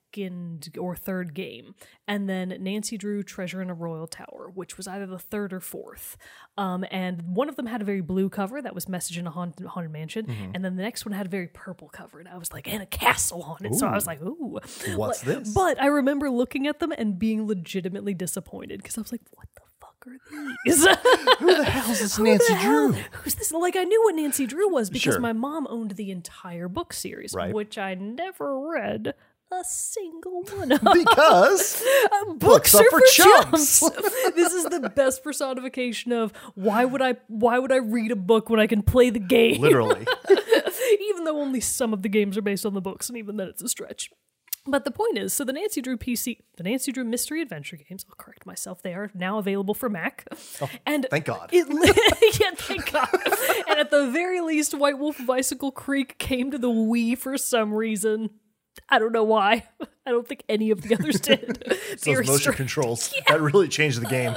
or third game, and then Nancy Drew Treasure in a Royal Tower, which was either the third or fourth. Um, and one of them had a very blue cover that was Message in a Haunted, Haunted Mansion, and then the next one had a very purple cover, and I was like, and a castle on it. So I was like, ooh, What's this? But I remember looking at them and being legitimately disappointed because I was like, what the fuck are these? <laughs> Who the hell's <laughs> this Who Nancy hell- Drew? Who's this? Like, I knew what Nancy Drew was because Sure. my mom owned the entire book series, Right. which I never read a single one of. Because <laughs> um, Books are are for for chumps. chumps. <laughs> this is the best personification of why would I why would I read a book when I can play the game? literally, <laughs> even though only some of the games are based on the books, and even then it's a stretch. But the point is, so the Nancy Drew PC, the Nancy Drew Mystery Adventure games, I'll correct myself, they are now available for Mac. Oh, and Oh, thank God. It, yeah, thank God. and at the very least, White Wolf of Icicle Creek came to the Wii for some reason. I don't know why. <laughs> I don't think any of the others <laughs> did. those motion strange. controls <laughs> that really changed the game.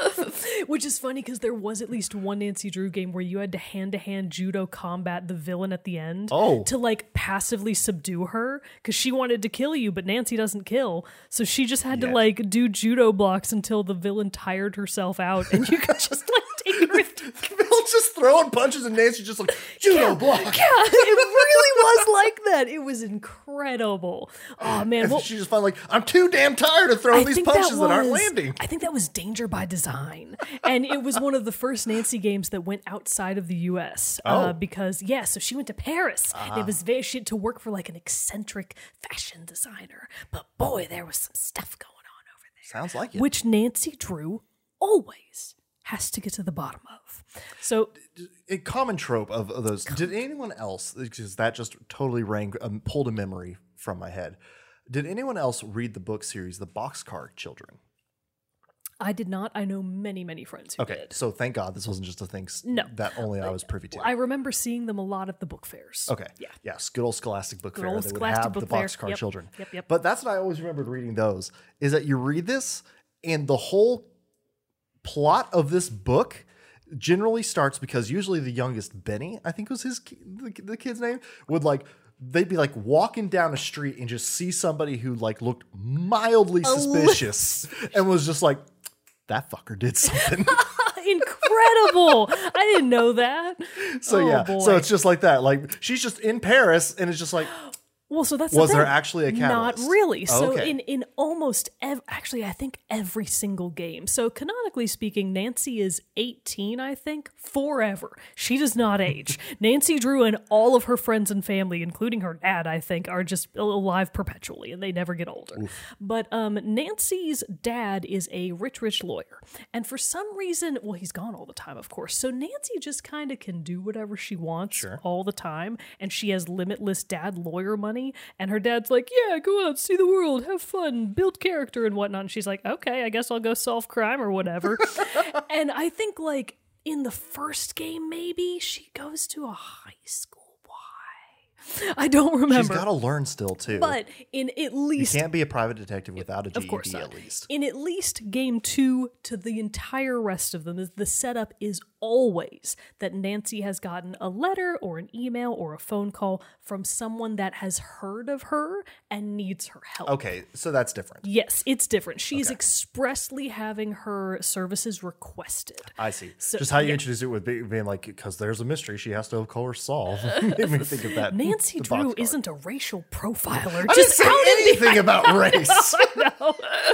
Which is funny because there was at least one Nancy Drew game where you had to hand to hand judo combat the villain at the end. Oh. To like passively subdue her because she wanted to kill you, but Nancy doesn't kill. So she just had to like do judo blocks until the villain tired herself out and you could just like take her. Just throwing punches and Nancy just like judo block. Yeah, it really was like that. It was incredible. Oh man, well, she just finally like, I'm too damn tired of throwing I these punches that, aren't landing. I think that was Danger by Design, and it was one of the first Nancy games that went outside of the U.S. Oh. Uh, because yeah, so she went to Paris. and It was very she had to work for like an eccentric fashion designer, but boy, there was some stuff going on over there, Sounds like it. which Nancy Drew always has to get to the bottom of. So a common trope of, of those. Did anyone else? Because that just totally rang, um, pulled a memory from my head. Did anyone else read the book series, The Boxcar Children? I did not. I know many, many friends who Okay, did. so thank God this wasn't just a thing No. that only I was privy to. I remember seeing them a lot at the book fairs. Okay. Yeah. Yes. Good old Scholastic Book Fair. old they would have the Book Fair. Boxcar Yep. Children. Yep, yep. But that's what I always remembered reading those is that you read this and the whole plot of this book generally starts because usually the youngest Benny, I think was his the, the kid's name, would like they'd be like walking down a street and just see somebody who like looked mildly suspicious and was just like that fucker did something. <laughs> Incredible! I didn't know that. so Oh, yeah. boy. So it's just like that. Like she's just in Paris and it's just like Well, so that's the Was there thing. actually a catalyst? Not really. Oh, So okay. in in almost ev- actually, I think every single game. So canonically speaking, Nancy is eighteen. I think forever. She does not age. <laughs> Nancy Drew and all of her friends and family, including her dad, I think, are just alive perpetually, and they never get older. But um, Nancy's dad is a rich, rich lawyer, and for some reason, well, he's gone all the time, of course. So Nancy just kind of can do whatever she wants all the time, and she has limitless dad lawyer money. And her dad's like, "Yeah, go out, see the world, have fun, build character and whatnot." And she's like, "Okay, I guess I'll go solve crime or whatever." <laughs> and I think like in the first game, maybe she goes to a high school. Why? I don't she's remember. got to learn still too. but in at least you can't be a private detective without a GED of course at least. In at least game two to the entire rest of them, the setup is always that Nancy has gotten a letter or an email or a phone call from someone that has heard of her and needs her help. Okay, so that's different. Yes, it's different. She's expressly having her services requested. I see. So- Just how you yeah. introduce it with being like, because there's a mystery she has to, of course, solve. <laughs> Made me think of that. Nancy Drew isn't a racial profiler. I didn't Just say outed the- anything about <laughs> race.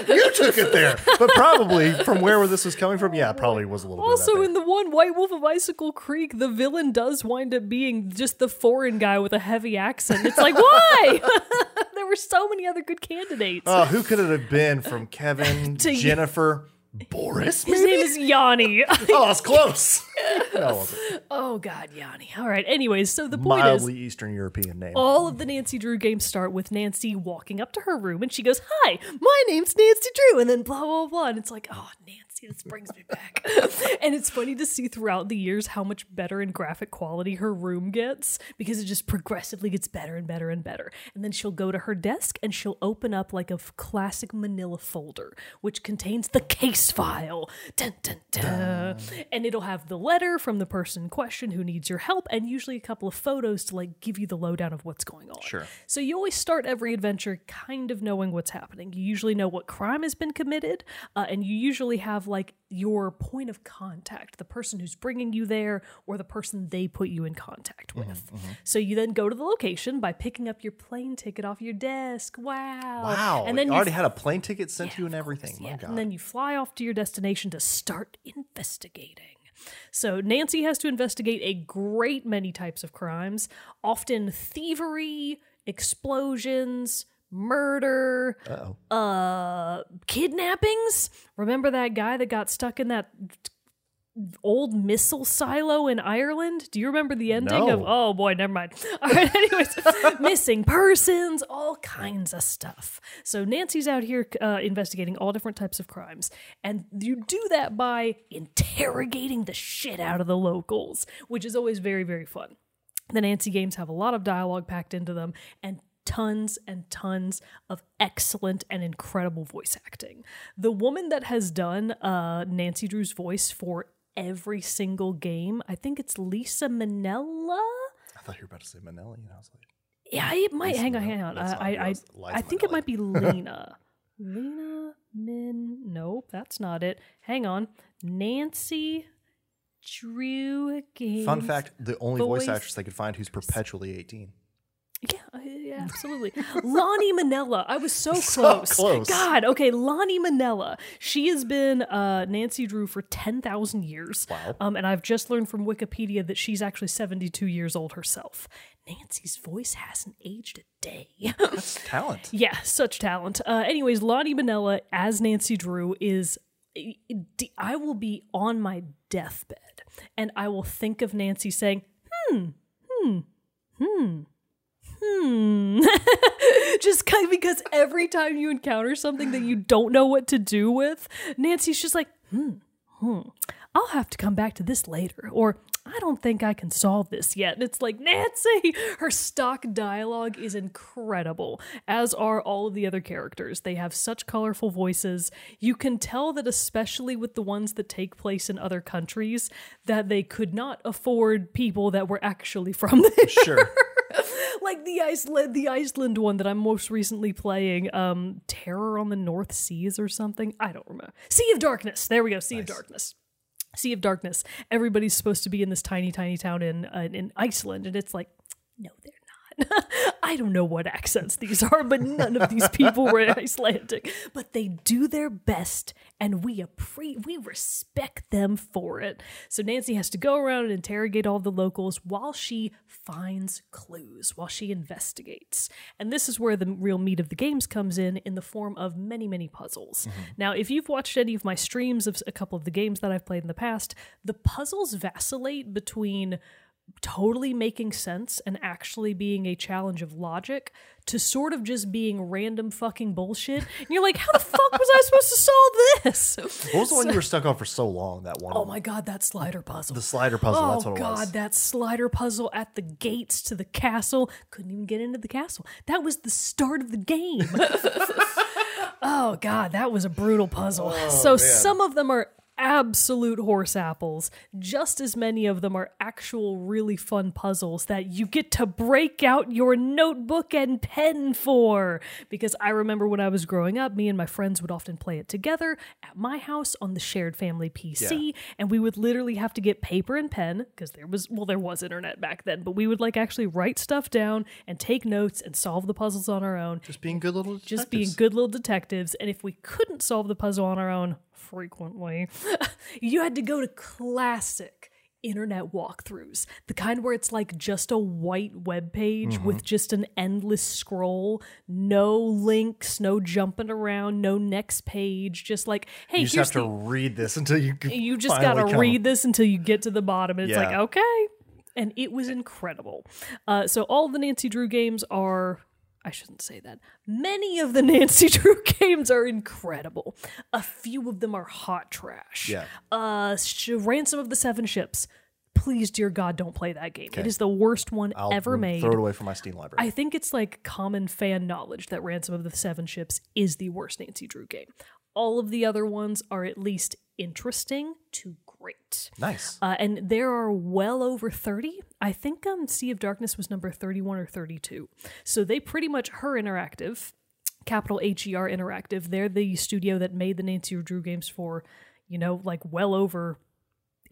you took it there, but probably from where this was coming from, yeah, probably was a little bit. Also, in the one White Wolf of Icicle Creek, the villain does wind up being just the foreign guy with a heavy accent. It's like, why? <laughs> there were so many other good candidates. Oh, who could it have been from Kevin, <laughs> To. Jennifer, Boris? His Maybe? name is Yanni. <laughs> oh, it's close. no, oh God, Yanni. All right. Anyways, so the point is, Mildly Eastern European name. all of the Nancy Drew games start with Nancy walking up to her room and she goes, Hi, my name's Nancy Drew. And then blah, blah, blah. And it's like, Oh, Nancy, this brings me back. <laughs> and it's funny to see throughout the years how much better in graphic quality her room gets because it just progressively gets better and better and better. And then she'll go to her desk and she'll open up like a f- classic manila folder, which contains the case file. Dun, dun, dun. And it'll have the letter from the person in question who needs your help and usually a couple of photos to like give you the lowdown of what's going on. Sure. So you always start every adventure kind of knowing what's happening. You usually know what crime has been committed, uh, and you usually have like your point of contact, the person who's bringing you there, or the person they put you in contact mm-hmm, with. Mm-hmm. So you then go to the location by picking up your plane ticket off your desk. Wow! wow. And then you already had a plane ticket sent to you and everything. course, My yeah. God. And then you fly off to your destination to start investigating. So Nancy has to investigate a great many types of crimes, often thievery, explosions, murder, Uh-oh. uh kidnappings. Remember that guy that got stuck in that old missile silo in Ireland? Do you remember the ending of Oh boy, never mind. <laughs> All right, anyways, <laughs> missing persons, all kinds of stuff. So Nancy's out here uh, investigating all different types of crimes, and you do that by interrogating the shit out of the locals, which is always very very fun. The Nancy games have a lot of dialogue packed into them and tons and tons of excellent and incredible voice acting. The woman that has done uh, Nancy Drew's voice for every single game, I think it's Lisa Manella. I thought you were about to say Manelli, and I was like, Yeah, it might. Lisa hang on, hang on. That's I, I, I, I, think it might be Lena. Lena Min. Nope, that's not it. Hang on. Nancy Drew games. fun fact: the only voice, voice actress they could find who's perpetually eighteen. Yeah, uh, yeah, <laughs> absolutely. Lani Minella. I was so <laughs> So close. close. God, okay, Lani Minella. She has been uh, Nancy Drew for 10,000 years. Wow. Um, and I've just learned from Wikipedia that she's actually 72 years old herself. Nancy's voice hasn't aged a day. That's <laughs> talent. yeah, such talent. Uh, anyways, Lani Minella as Nancy Drew is. I will be on my deathbed and I will think of Nancy saying, hmm, hmm, hmm, hmm. <laughs> just because every time you encounter something that you don't know what to do with, Nancy's just like, hmm, hmm. I'll have to come back to this later. Or I don't think I can solve this yet. And it's like, Nancy, <laughs> her stock dialogue is incredible, as are all of the other characters. They have such colorful voices. You can tell that, especially with the ones that take place in other countries, that they could not afford people that were actually from <laughs> there Sure. Like the Iceland the Iceland one that I'm most recently playing, um Terror on the North Seas or something. I don't remember. Sea of Darkness. There we go. Sea of Darkness. Sea of Darkness. Everybody's supposed to be in this tiny, tiny town in uh, in Iceland, and it's like, no, they're. <laughs> I don't know what accents these are, but none of these people were <laughs> Icelandic. But they do their best, and we appre- we respect them for it. So Nancy has to go around and interrogate all the locals while she finds clues, while she investigates. And this is where the real meat of the games comes in, in the form of many, many puzzles. Mm-hmm. Now, if you've watched any of my streams of a couple of the games that I've played in the past, the puzzles vacillate between totally making sense and actually being a challenge of logic to sort of just being random fucking bullshit. And you're like, how the fuck was I supposed to solve this? What was the one you were stuck on for so long? That one. Oh my god, that slider puzzle. The slider puzzle. Oh that's what it god, was. that slider puzzle at the gates to the castle. Couldn't even get into the castle. That was the start of the game. <laughs> oh god, that was a brutal puzzle. Oh, so some of them are absolute horse apples. Just as many of them are actual really fun puzzles that you get to break out your notebook and pen for. Because I remember when I was growing up, me and my friends would often play it together at my house on the shared family PC, and we would literally have to get paper and pen because there was well there was internet back then, but we would like actually write stuff down and take notes and solve the puzzles on our own Just being good little just being good little detectives. And if we couldn't solve the puzzle on our own, frequently, <laughs> you had to go to classic internet walkthroughs, the kind where it's like just a white web page Mm-hmm. with just an endless scroll, no links, no jumping around, no next page, just like, hey, You just have to the read this until you. you just gotta come- read this until you get to the bottom and it's like okay and it was incredible uh, so all the nancy drew games are i shouldn't say that many of the <laughs> nancy drew games are incredible a few of them are hot trash Yeah. uh ransom of the seven ships please dear god don't play that game it is the worst one I'll ever made Throw it away from my Steam library. I think it's like common fan knowledge that Ransom of the Seven Ships is the worst Nancy Drew game. All of the other ones are at least interesting to great. nice. Uh, and there are well over 30. I think um, Sea of Darkness was number 31 or 32. So they pretty much, her interactive, capital H E R Interactive, they're the studio that made the Nancy Drew games for, you know, like well over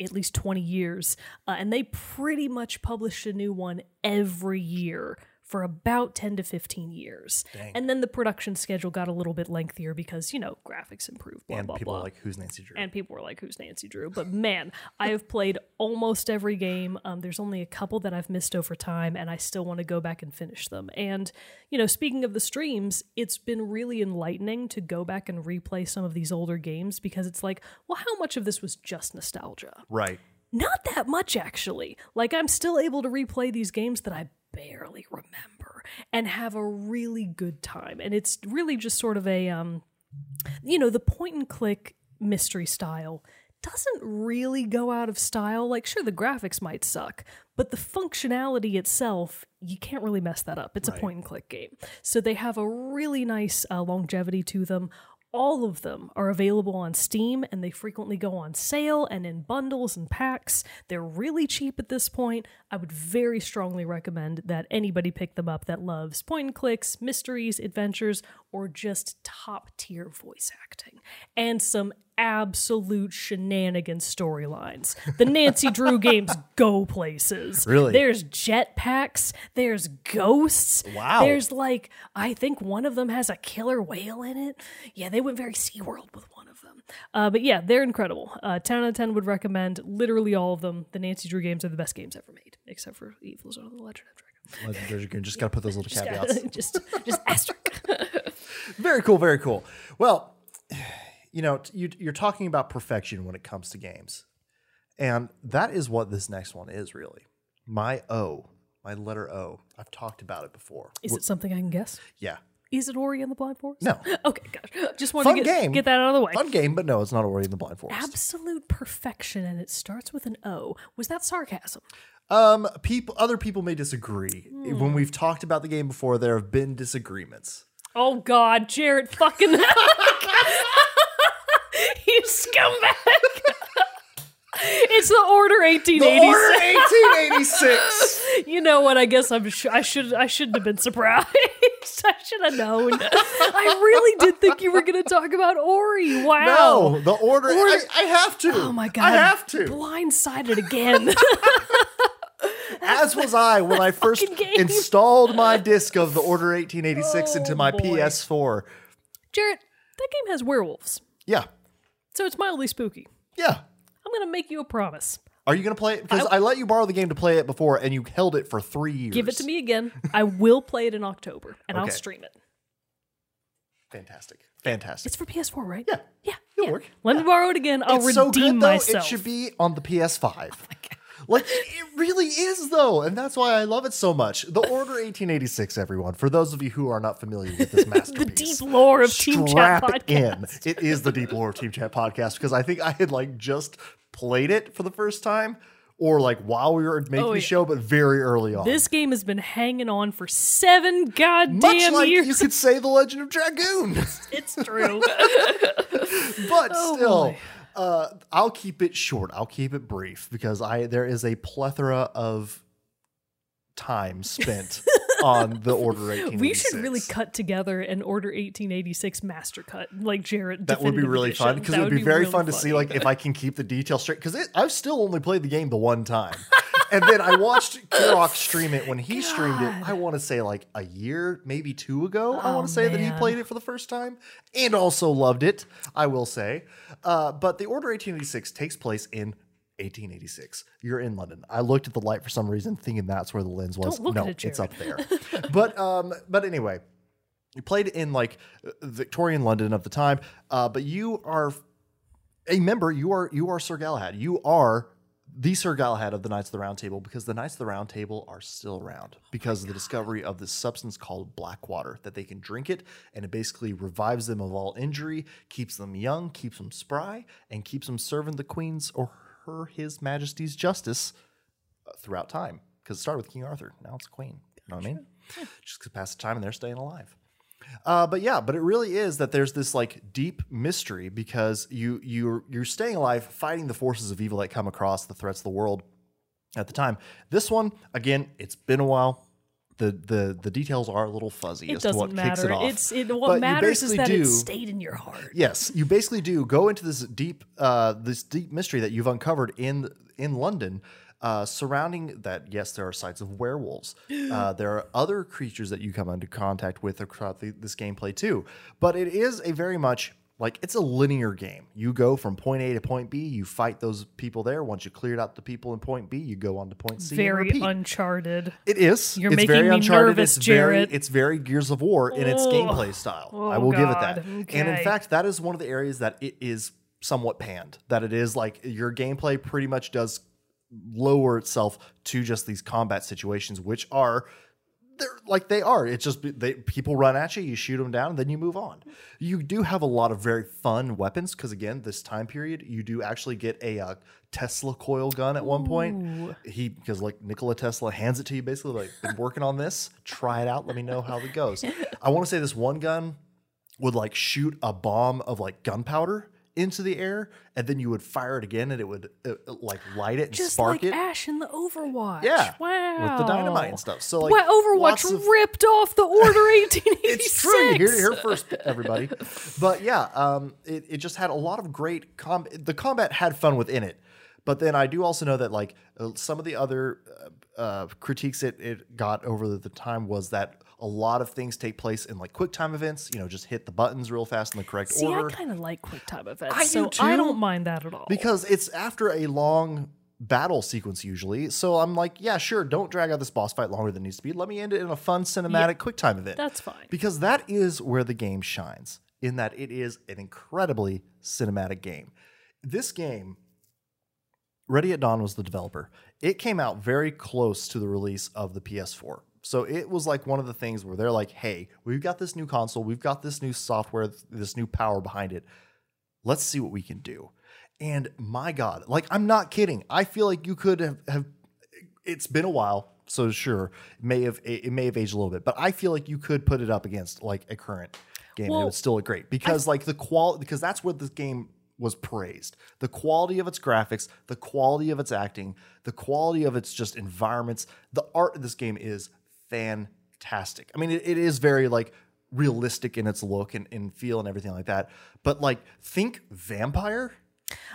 at least 20 years. Uh, and they pretty much published a new one every year for about 10 to 15 years. And then the production schedule got a little bit lengthier because, you know, graphics improved, blah, and blah, people blah. are like, "Who's Nancy Drew?" And people were like, "Who's Nancy Drew?" But man, I have played almost every game. Um, there's only a couple that I've missed over time, and I still want to go back and finish them. And you know, speaking of the streams, it's been really enlightening to go back and replay some of these older games because it's like, well, how much of this was just nostalgia? right. Not that much, actually. Like, I'm still able to replay these games that I barely remember and have a really good time. And it's really just sort of a, um, you know, the point and click mystery style doesn't really go out of style. Like, sure, the graphics might suck, but the functionality itself, you can't really mess that up. It's a point and click game. So they have a really nice uh, longevity to them. All of them are available on Steam and they frequently go on sale and in bundles and packs. They're really cheap at this point. I would very strongly recommend that anybody pick them up that loves point and clicks, mysteries, adventures, or just top tier voice acting. And some absolute shenanigans storylines. The Nancy Drew <laughs> games go places. Really? There's jetpacks, there's ghosts. Wow. There's like, I think one of them has a killer whale in it. Yeah, they went very SeaWorld with one of them. Uh, but yeah, they're incredible. Uh, 10 out of 10 would recommend literally all of them. The Nancy Drew games are the best games ever made, except for Evil Zone of the Legend of Dragon. Legendary Dragoon. Just got to put those little caveats. <laughs> just, just asterisk. <laughs> very cool. Very cool. Well, you know, you, you're talking about perfection when it comes to games, and that is what this next one is really. My O, my letter O. I've talked about it before. Is it something I can guess? Yeah, Is it Ori and the Blind Forest? No. <laughs> Okay, gosh. Just wanted Fun to get, game. get that out of the way. fun game, but no, it's not Ori in the Blind Forest. Absolute perfection, and it starts with an O. Was that sarcasm? Um, people, other people may disagree. Hmm. When we've talked about the game before, there have been disagreements. Oh God, Jared, fucking <laughs> scumbag! it's the Order The 1886. Order 1886. You know what? I guess I'm. Sh- I should. I shouldn't have been surprised. <laughs> I should have known. I really did think you were going to talk about Ori. Wow. No, the Order. I, I have to. Oh my God. I have to. Blindsided again. <laughs> As was I when I first game. installed my disc of the Order 1886 into oh, my Oh, boy. PS4. Jared, that game has werewolves, Yeah, so it's mildly spooky. yeah. I'm going to make you a promise. Are you gonna play it? Because I, let you borrow the game to play it before, and you held it for three years. Give it to me again. I will play it in October, and I'll stream it. Fantastic, fantastic. It's for PS4, right? Yeah. Yeah. It'll yeah. work. Let me borrow it again. I'll it's redeem so good though. myself. It should be on the PS5. Like it, really is though, and that's why I love it so much. The Order 1886, everyone. For those of you who are not familiar with this <laughs> masterpiece, the deep lore of Team Chat Podcast. in. It is the deep lore of Team Chat podcast because I think I had like just played it for the first time, or like while we were making Oh, the show, but very early on. This game has been hanging on for seven goddamn Much like years. you could say the Legend of Dragoon, it's true. <laughs> but Oh, still, boy. Uh, I'll keep it short. I'll keep it brief because I there is a plethora of time spent <laughs> on the Order 1886. We should really cut together an Order 1886 master cut, like Jared. That would be really fun because it would be, be very really fun to see like if I can keep the details straight because I've still only played the game the one time. <laughs> and then I watched <laughs> Kirok stream it when he streamed it. I want to say like a year, maybe two ago. I want Oh, to say that he played it for the first time and also loved it. I will say, uh, but the Order 1886 takes place in 1886. You're in London. I looked at the light for some reason, thinking that's where the lens was. No, it, it's up there. <laughs> but um, but anyway, you played in like Victorian London of the time, uh, but you are a member. You are you are Sir Galahad. You are the Sir Galahad of the Knights of the Round Table because the Knights of the Round Table are still around because of the discovery of this substance called black water that they can drink it and it basically revives them of all injury, keeps them young, keeps them spry, and keeps them serving the Queen's or her His Majesty's justice uh, throughout time. Because it started with King Arthur, now it's Queen. You know what I mean? Just to pass the time and they're staying alive. Uh, but yeah, but it really is that there's this like deep mystery because you you're you're staying alive, fighting the forces of evil that come across the threats of the world at the time. This one, again, it's been a while. The the the details are a little fuzzy it as to what doesn't kicks it matter. off. It's it. What you matters is that it stayed in your heart. Yes, you basically do go into this deep, uh, this deep mystery that you've uncovered in in London, uh, surrounding that. Yes, there are sites of werewolves. <gasps> Uh, there are other creatures that you come into contact with throughout the, this gameplay too. But it is a very much like it's a linear game. You go from point A to point B. You fight those people there. Once you cleared out the people in point B, you go on to point C. Very uncharted. It is. You're it's making very me uncharted. nervous, it's very, it's very Gears of War in its Oh. gameplay style. I Oh, will give it God. that. And in fact, that is one of the areas that it is somewhat panned. That it is like your gameplay pretty much does lower itself to just these combat situations, which are they're like they are. It's just they people run at you, you shoot them down, and then you move on. You do have a lot of very fun weapons because again, this time period, you do actually get a uh, Tesla coil gun at one point. He because like Nikola Tesla hands it to you basically like been working on this. Try it out. Let me know how it goes. <laughs> I want to say this one gun would like shoot a bomb of like gunpowder into the air, and then you would fire it again, and it would uh, uh, like light it and Just spark like it. Ash in the Overwatch. Yeah, Wow. with the dynamite and stuff. So like Overwatch of- ripped off the Order <laughs> 1886. it's true. You hear it here first, everybody. But yeah, um, it, it just had a lot of great com. The combat had fun within it, but then I do also know that like uh, some of the other uh, uh, critiques it, it got over the, the time was that a lot of things take place in like quick time events. You know, just hit the buttons real fast in the correct order. See, order I kind of like quick time events, I so do I too, don't mind that at all. because it's after a long battle sequence usually. So I'm like, yeah, sure, don't drag out this boss fight longer than needs to be. Let me end it in a fun cinematic quick time event. That's fine. Because that is where the game shines, in that it is an incredibly cinematic game. This game, Ready at Dawn was the developer. It came out very close to the release of the PS4. So it was like one of the things where they're like, hey, we've got this new console, we've got this new software, this new power behind it. Let's see what we can do. And my God, like, I'm not kidding. I feel like you could have, have it's been a while, so sure, it may have it may have aged a little bit, but I feel like you could put it up against like a current game and it would still look great because like the quality because that's what this game was praised. The quality of its graphics, the quality of its acting, the quality of its just environments, the art of this game is fantastic. I mean, it, it is very like realistic in its look and, and feel and everything like that. But like think vampire.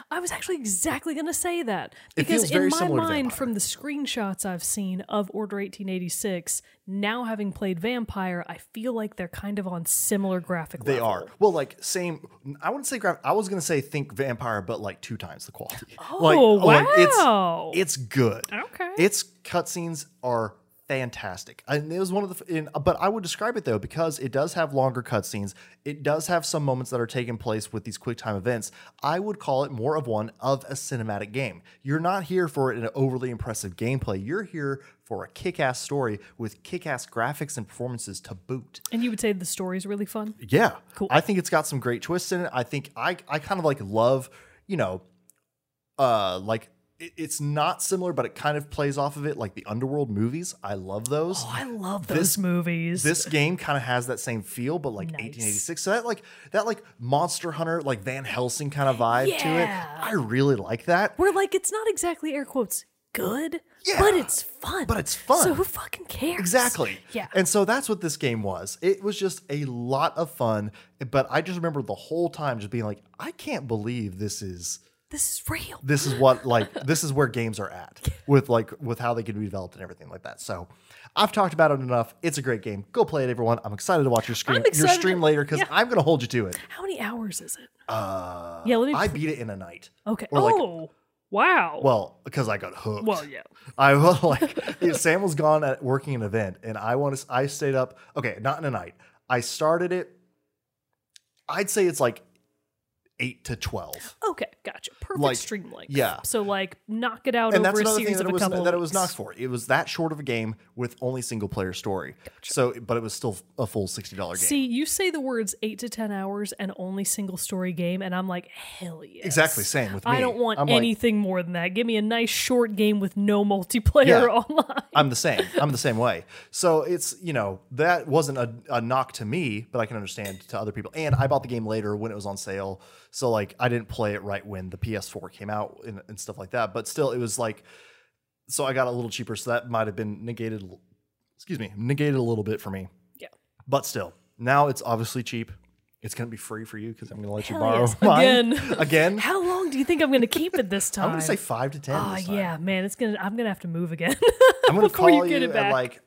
I was actually exactly going to say that because in my mind, from the screenshots I've seen of Order 1886, now having played Vampire, I feel like they're kind of on similar graphic They level. are. Well, like same. I wouldn't say graph. I was gonna say think vampire, but like two times the quality. Oh, like, wow. it's it's good. Okay. Its cutscenes are fantastic. And it was one of the. In, but I would describe it though because it does have longer cutscenes. It does have some moments that are taking place with these quick time events. I would call it more of one of a cinematic game. You're not here for an overly impressive gameplay. You're here for a kick-ass story with kick-ass graphics and performances to boot. And you would say the story is really fun? Yeah. Cool. I think it's got some great twists in it. I think I I kind of like love, you know, uh like it's not similar, but it kind of plays off of it, like the Underworld movies. I love those. Oh, I love those This- movies. This game kind of has that same feel, but like Nice. 1886. So that like that like Monster Hunter, like Van Helsing kind of vibe to it. I really like that. We're like it's not exactly air quotes good, Yeah. but it's fun. But it's fun. So who fucking cares? Exactly. Yeah. And so that's what this game was. It was just a lot of fun, but I just remember the whole time just being like, I can't believe this is this is real. this is what like <laughs> this is where games are at with like with how they can be developed and everything like that. So I've talked about it enough. It's a great game. Go play it, everyone. I'm excited to watch your stream your stream later because yeah. I'm gonna hold you to it. How many hours is it? Uh Yeah, let me I beat it in a night. Okay. or like- oh, wow. Well, because I got hooked. Well, yeah. I was <laughs> like, <laughs> Sam was gone at working an event, and I want to. I stayed up. Okay, not in a night. I started it. I'd say it's like eight to twelve. Okay, gotcha. Perfect Like, stream length. yeah. So like knock it out and over that's a series that of it a was couple that it was knocked for. It was that short of a game with only single player story. So, but it was still a full sixty dollar game. See, you say the words eight to ten hours and only single story game, and I'm like, hell yes. Exactly, same with me. I don't want I'm like- anything more than that. Give me a nice short game with no multiplayer Yeah. <laughs> online. I'm the same. I'm the same way. So it's you know that wasn't a, a knock to me, but I can understand to other people. And I bought the game later when it was on sale, so like I didn't play it right when the PS4 came out and, and stuff like that. But still, it was like so I got a little cheaper, so that might have been negated. Excuse me, negated a little bit for me. Yeah. But still, now it's obviously cheap. It's gonna be free for you because I'm gonna let you borrow yes. <laughs> mine Again. <laughs> Again, How long do you think I'm going to keep it this time? <laughs> I'm gonna say five to ten. Oh yeah, man, it's gonna. I'm gonna have to move again. I'm gonna call you it at like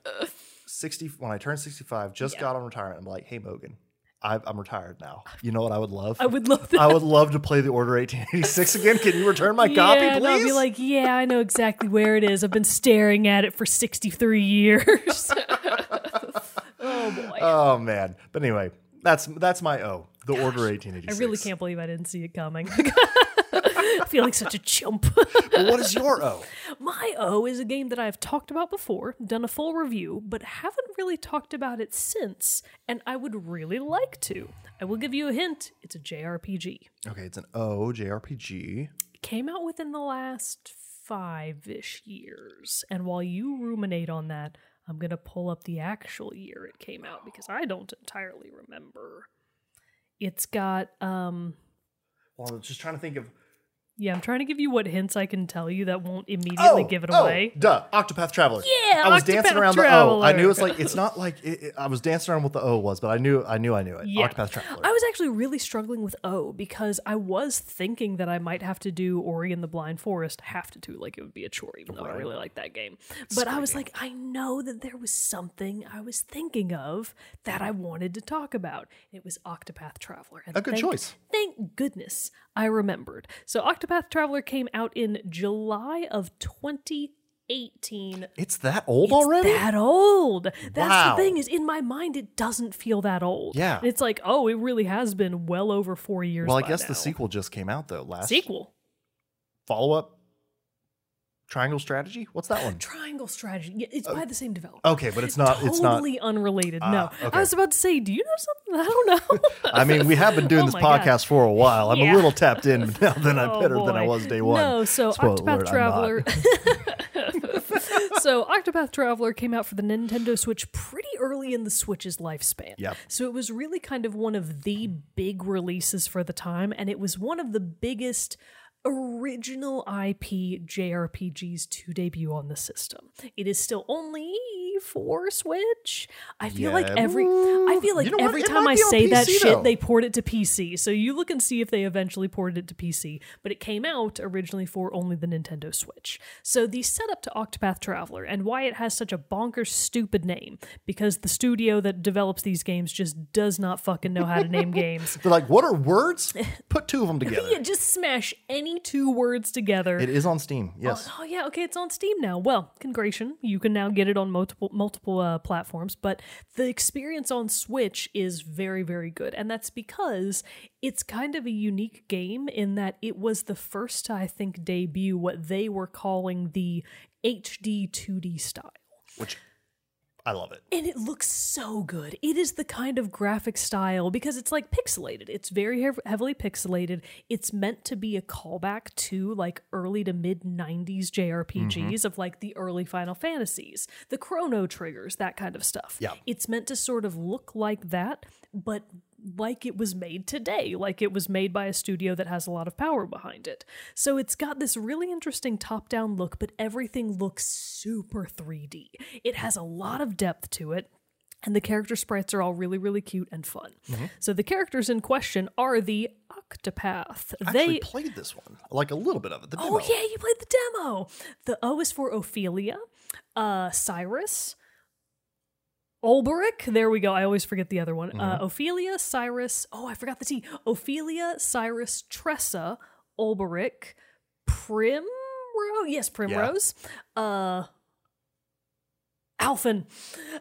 60 when I turn 65. Just got on retirement. I'm like, hey Mogan, I, I'm retired now. <laughs> You know what I would love? I would love that. I would love to play the Order 1886 again. Can you return my copy, yeah, and I'll please? be like, yeah, I know exactly where it is. I've been staring at it for 63 years. <laughs> oh boy. oh man. But anyway, that's that's my O. The Order 1886. I really can't believe I didn't see it coming. <laughs> I feel like such a chump. But what is your O? <laughs> My O is a game that I've talked about before, done a full review, but haven't really talked about it since, and I would really like to. I will give you a hint it's a JRPG. Okay, it's an O JRPG. Came out within the last five ish years, and while you ruminate on that, I'm going to pull up the actual year it came out because I don't entirely remember. It's got, um, Well, I'm just trying to think of yeah, I'm trying to give you what hints I can tell you that won't immediately oh, give it oh, away. Oh, duh, Octopath Traveler. Yeah, I was Octopath dancing around the O. I knew it's like it's not like it, it- I was dancing around what the O was, but I knew I knew I knew it. Yeah. Octopath Traveler. I was actually really struggling with O because I was thinking that I might have to do Ori and the Blind Forest, have to do like it would be a chore, even though I really like that game. But I was like, I know that there was something I was thinking of that I wanted to talk about. It was Octopath Traveler. And A good thank- choice. Thank goodness I remembered. So Octopath Traveler came out in July of 2018. it's that old It's already? that old. That's Wow. the thing is in my mind it doesn't feel that old. Yeah. And it's like, oh, it really has been well over four years. well, I guess now. the sequel just came out though. Last sequel. follow up Triangle Strategy. What's that one? <laughs> Triangle strategy. Yeah, it's uh, by the same developer. Okay, but it's not. It's not. totally unrelated. no. Ah, okay. I was about to say, do you know something? <laughs> I don't know. <laughs> I mean, we have been doing Oh this my God. podcast for a while. I'm Yeah. a little tapped in now than I Oh, better than I was day one. No, so Spoiler Octopath alert, Traveler. so Octopath Traveler came out for the Nintendo Switch pretty early in the Switch's lifespan. Yep. So it was really kind of one of the big releases for the time, and it was one of the biggest original IP JRPGs to debut on the system. It is still only for Switch. I feel like every I feel like You know every time I say that PC shit though. they port it to PC. So you look and see if they eventually ported it to PC, but it came out originally for only the Nintendo Switch. So the setup to Octopath Traveler and why it has such a bonkers stupid name because the studio that develops these games just does not fucking know how to name <laughs> games. They're like, what are words? <laughs> Put two of them together. Yeah, just smash any two words together. It is on Steam. Yes. Oh, oh yeah, okay, it's on Steam now. Well, congratulations, you can now get it on multiple multiple uh, platforms. But the experience on Switch is very very good, and that's because it's kind of a unique game in that it was the first I think debut what they were calling the HD 2D style. Which I love it. And it looks so good. It is the kind of graphic style because it's like pixelated. It's very heav- heavily pixelated. It's meant to be a callback to like early to mid 90s mm-hmm. JRPGs of like the early Final Fantasies, the Chrono Triggers, that kind of stuff. Yeah. It's meant to sort of look like that, but like it was made today, like it was made by a studio that has a lot of power behind it. So it's got this really interesting top down look, but everything looks super 3D. It has a lot of depth to it. And the character sprites are all really, really cute and fun. So the characters in question are the Octopath. I they actually played this one, like a little bit of it. The demo. Oh yeah, you played the demo. The O is for Ophelia, uh, Cyrus, Olberic. There we go. I always forget the other one. Uh, Ophelia, Cyrus. Oh, I forgot the T. Ophelia, Cyrus, Tressa, Olberic, Primrose. Yes, Primrose. Uh, Alfyn.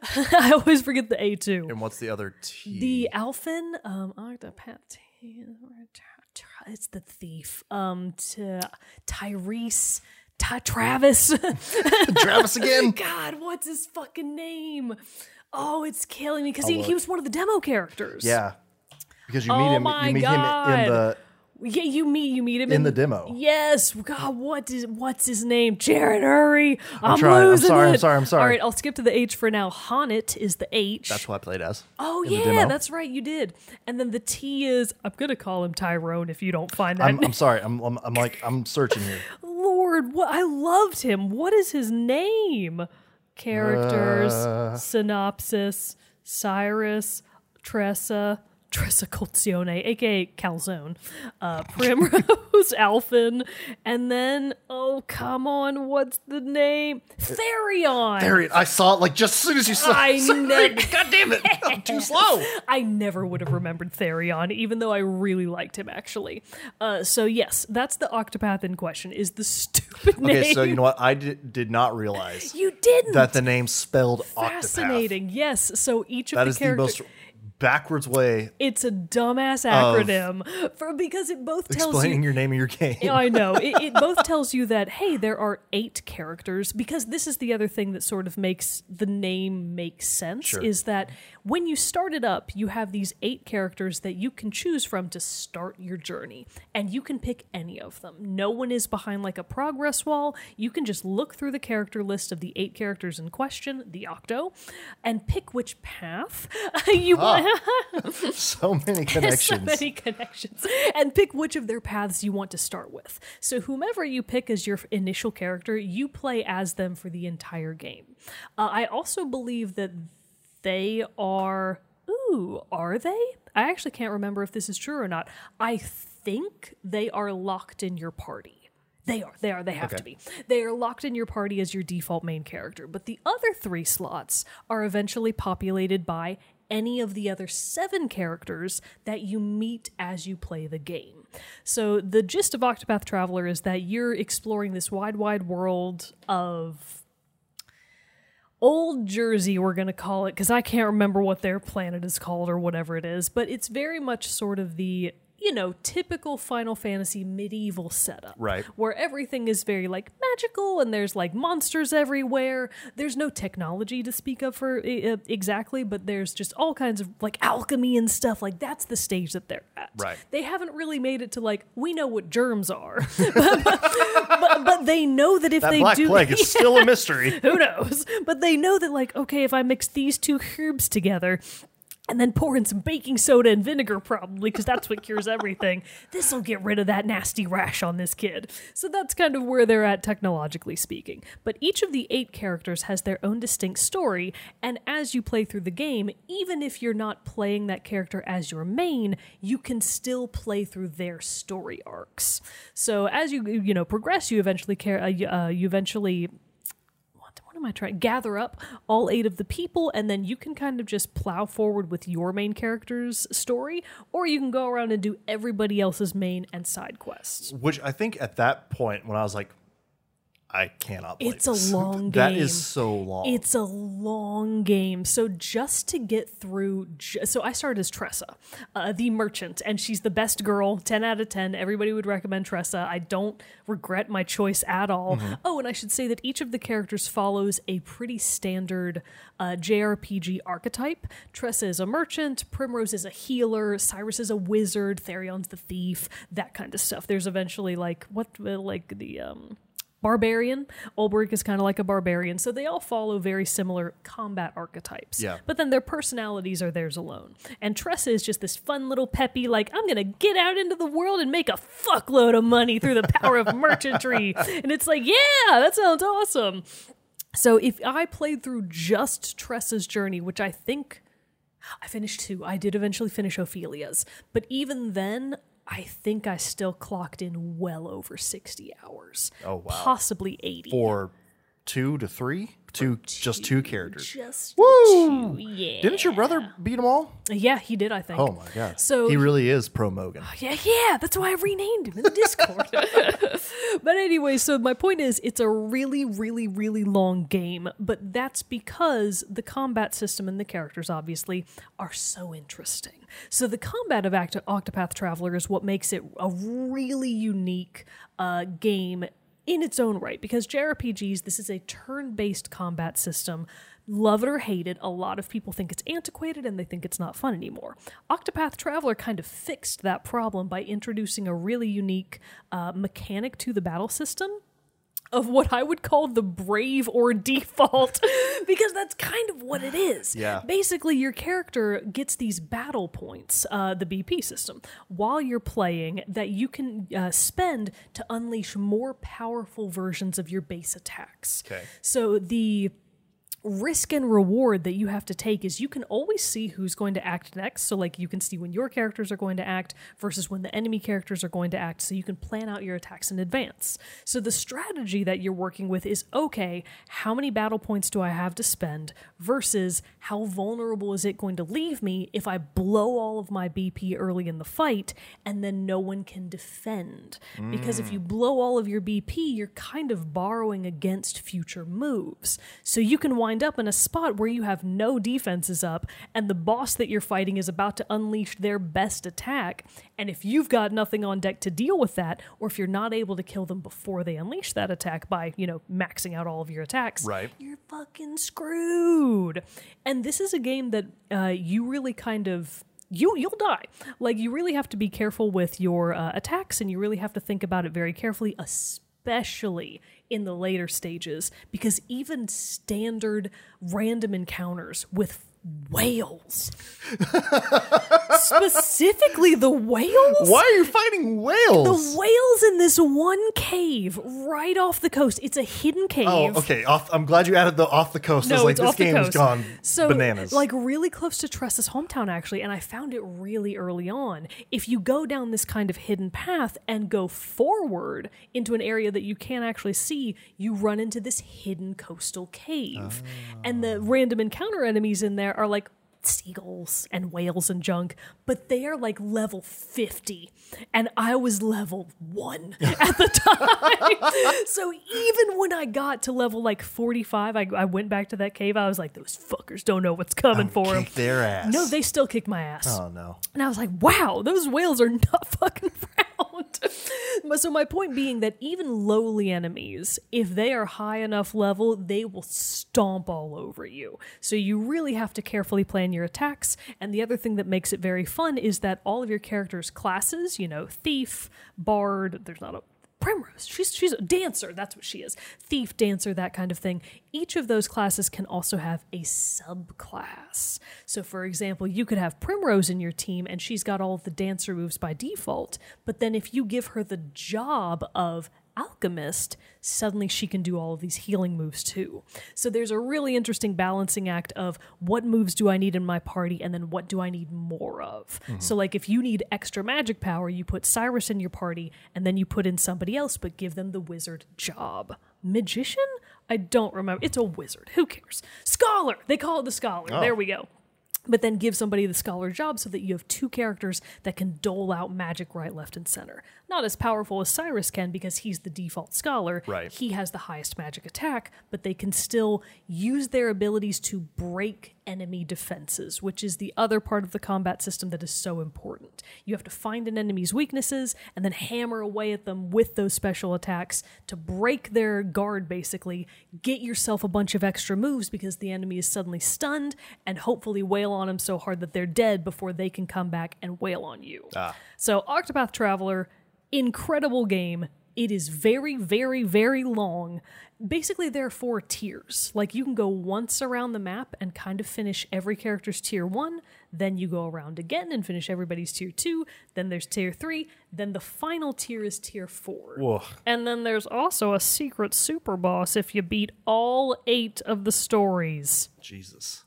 <laughs> I always forget the A too. And what's the other T? The Alfyn, um, Octopath. It's the thief. Um, to Tyrese, Ty- Travis. <laughs> Travis again. <laughs> God, what's his fucking name? Oh, it's killing me because he, he was one of the demo characters. Yeah, because you meet Oh him. my You meet him in God. the yeah. You meet you meet him in the demo. Yes. God, what is what's his name? Jared Hurry. I'm, trying. I'm losing sorry, I'm it. sorry, I'm sorry. All right, I'll skip to the H for now. H'aanit is the H. That's what I played as. Oh yeah, that's right, you did. And then the T is I'm gonna call him Tyrone if you don't find that. I'm, I'm sorry. I'm, I'm I'm like I'm searching here. <laughs> Lord, what I loved him. What is his name? Characters, Uh. synopsis, Cyrus, Tressa, Tressa Colzione, aka Calzone, uh, Primrose, <laughs> Alfyn, and then oh come on, what's the name? Therion. There it. I saw it like just as soon as you saw. I <laughs> know. God damn it! I'm too <laughs> slow. I never would have remembered Therion, even though I really liked him actually. Uh, so yes, that's the Octopath in question. Is the stupid name? Okay, so you know what? I did, did not realize you didn't. that the name spelled Octopath. Fascinating. Yes. So each of That the characters. Backwards way It's a dumbass acronym for because it both tells explaining you. your name of your game. I know. It, it <laughs> both tells you that, hey, there are eight characters, because this is the other thing that sort of makes the name make sense Sure. is that when you start it up, you have these eight characters that you can choose from to start your journey, and you can pick any of them. No one is behind like a progress wall. You can just look through the character list of the eight characters in question, the Octo, and pick which path <laughs> you ah. want. <laughs> <laughs> so many connections. so many connections and pick which of their paths you want to start with so whomever you pick as your initial character you play as them for the entire game uh, i also believe that they are ooh are they i actually can't remember if this is true or not i think they are locked in your party they are. They are. They have to be. They are locked in your party as your default main character. But the other three slots are eventually populated by any of the other seven characters that you meet as you play the game. So the gist of Octopath Traveler is that you're exploring this wide, wide world of Old Jersey, we're going to call it, because I can't remember what their planet is called or whatever it is, but it's very much sort of the, you know, typical Final Fantasy medieval setup. Right. Where everything is very, like, magical and there's, like, monsters everywhere. There's no technology to speak of for uh, exactly, but there's just all kinds of, like, alchemy and stuff. Like, that's the stage that they're at. Right. They haven't really made it to, like, we know what germs are. <laughs> but, but, but they know that if that they black do. plague <laughs> is still a mystery. Who knows? But they know that, like, okay, if I mix these two herbs together and then pour in some baking soda and vinegar, probably, because that's what cures everything, <laughs> this will get rid of that nasty rash on this kid. So that's kind of where they're at, technologically speaking. But each of the eight characters has their own distinct story, and as you play through the game, even if you're not playing that character as your main, you can still play through their story arcs. So as you you know progress, you eventually care. Uh, you, uh, eventually what, what am I trying? Gather up all eight of the people, and then you can kind of just plow forward with your main character's story, or you can go around and do everybody else's main and side quests. Which I think at that point, when I was like, I cannot. It's a this. <laughs> long game. That is so long. It's a long game. So just to get through, so I started as Tressa, uh, the merchant, and she's the best girl. Ten out of ten. Everybody would recommend Tressa. I don't regret my choice at all. Mm-hmm. Oh, and I should say that each of the characters follows a pretty standard uh, JRPG archetype. Tressa is a merchant. Primrose is a healer. Cyrus is a wizard. Therion's the thief. That kind of stuff. There's eventually like what, uh, like the um barbarian. Olberic is kind of like a barbarian. So they all follow very similar combat archetypes. Yeah. But then their personalities are theirs alone. And Tressa is just this fun little peppy, like, I'm going to get out into the world and make a fuckload of money through the power of merchantry. <laughs> And it's like, yeah, that sounds awesome. So if I played through just Tressa's journey, which I think I finished two, I did eventually finish Ophilia's. But even then, I think I still clocked in well over 60 hours. Oh, wow. Possibly 80. for two to three, two just two characters. Just Woo! two, yeah. Didn't your brother beat them all? Yeah, he did, I think. Oh my god! So he really is pro Mogan. Yeah, yeah, that's why I renamed him in the Discord. <laughs> but anyway, so my point is it's a really, really, really long game, but that's because the combat system and the characters obviously are so interesting. So the combat of Octopath Traveler is what makes it a really unique uh, game in its own right because JRPGs, this is a turn based combat system. Love it or hate it, a lot of people think it's antiquated and they think it's not fun anymore. Octopath Traveler kind of fixed that problem by introducing a really unique uh, mechanic to the battle system of what I would call the Bravely Default, <laughs> because that's kind of what it is. Yeah. Basically, your character gets these battle points, uh, the BP system, while you're playing that you can uh, spend to unleash more powerful versions of your base attacks. Okay. So the risk and reward that you have to take is you can always see who's going to act next. So, like, you can see when your characters are going to act versus when the enemy characters are going to act. So, you can plan out your attacks in advance. So, the strategy that you're working with is okay, how many battle points do I have to spend versus how vulnerable is it going to leave me if I blow all of my BP early in the fight and then no one can defend? Because if mm. you blow all of your BP, you're kind of borrowing against future moves. So, you can wind up in a spot where you have no defenses up and the boss that you're fighting is about to unleash their best attack. And if you've got nothing on deck to deal with that, or if you're not able to kill them before they unleash that attack by, you know, maxing out all of your attacks, Right. you're fucking screwed. And this is a game that uh, you really kind of you you'll die. Like you really have to be careful with your uh, attacks, and you really have to think about it very carefully, especially in the later stages, because even standard random encounters with whales, specifically the whales. Why are you fighting whales? The whales in this one cave right off the coast. It's a hidden cave. oh, okay. Off, I'm glad you added the off the coast. I was No, like, it's this off the game's coast. gone so, bananas. Like really close to Tressa's hometown, actually, and I found it really early on. If you go down this kind of hidden path and go forward into an area that you can't actually see, you run into this hidden coastal cave, and the random encounter enemies in there are like seagulls and whales and junk, but they are like level 50. And I was level one <laughs> at the time. <laughs> so even when I got to level like 45, I, I went back to that cave. I was like, those fuckers don't know what's coming oh, for them. Their ass. No, they still kick my ass. Oh no. And I was like, wow, those whales are not <laughs> fucking around. So my point being that even lowly enemies, if they are high enough level, they will stomp all over you. So you really have to carefully plan your attacks. And the other thing that makes it very fun is that all of your characters' classes, you know, thief, bard, there's not a Primrose. She's she's a dancer. That's what she is. Thief, dancer, that kind of thing. Each of those classes can also have a subclass. So, for example, you could have Primrose in your team, and she's got all of the dancer moves by default. But then, if you give her the job of alchemist, suddenly she can do all of these healing moves too. So there's a really interesting balancing act of what moves do I need in my party and then what do I need more of. Mm-hmm. So like if you need extra magic power, you put Cyrus in your party and then you put in somebody else but give them the wizard job. Magician? I don't remember. It's a wizard. Who cares? Scholar. They call it the scholar. Oh. There we go. But then give somebody the scholar job so that you have two characters that can dole out magic right, left, and center. Not as powerful as Cyrus can because he's the default scholar. Right. He has the highest magic attack, but they can still use their abilities to break enemy defenses, which is the other part of the combat system that is so important. You have to find an enemy's weaknesses and then hammer away at them with those special attacks to break their guard, basically. Get yourself a bunch of extra moves because the enemy is suddenly stunned and hopefully wail on them so hard that they're dead before they can come back and wail on you. Ah. So, Octopath Traveler, incredible game. It is very, very, very long. Basically, there are four tiers. Like, you can go once around the map and kind of finish every character's tier one. Then you go around again and finish everybody's tier two. Then there's tier three. Then the final tier is tier four. Whoa. And then there's also a secret super boss if you beat all eight of the stories. Jesus.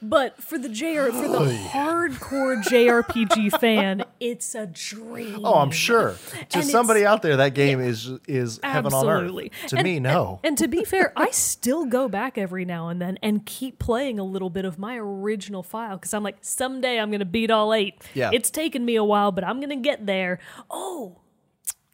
But for the JR for the hardcore JRPG <laughs> fan, it's a dream. Oh, I'm sure. To And somebody out there, that game is is heaven on earth. To And- me, no. And to be fair, I still go back every now and then and keep playing a little bit of my original file because I'm like, someday I'm going to beat all eight. Yeah. It's taken me a while, but I'm going to get there. Oh,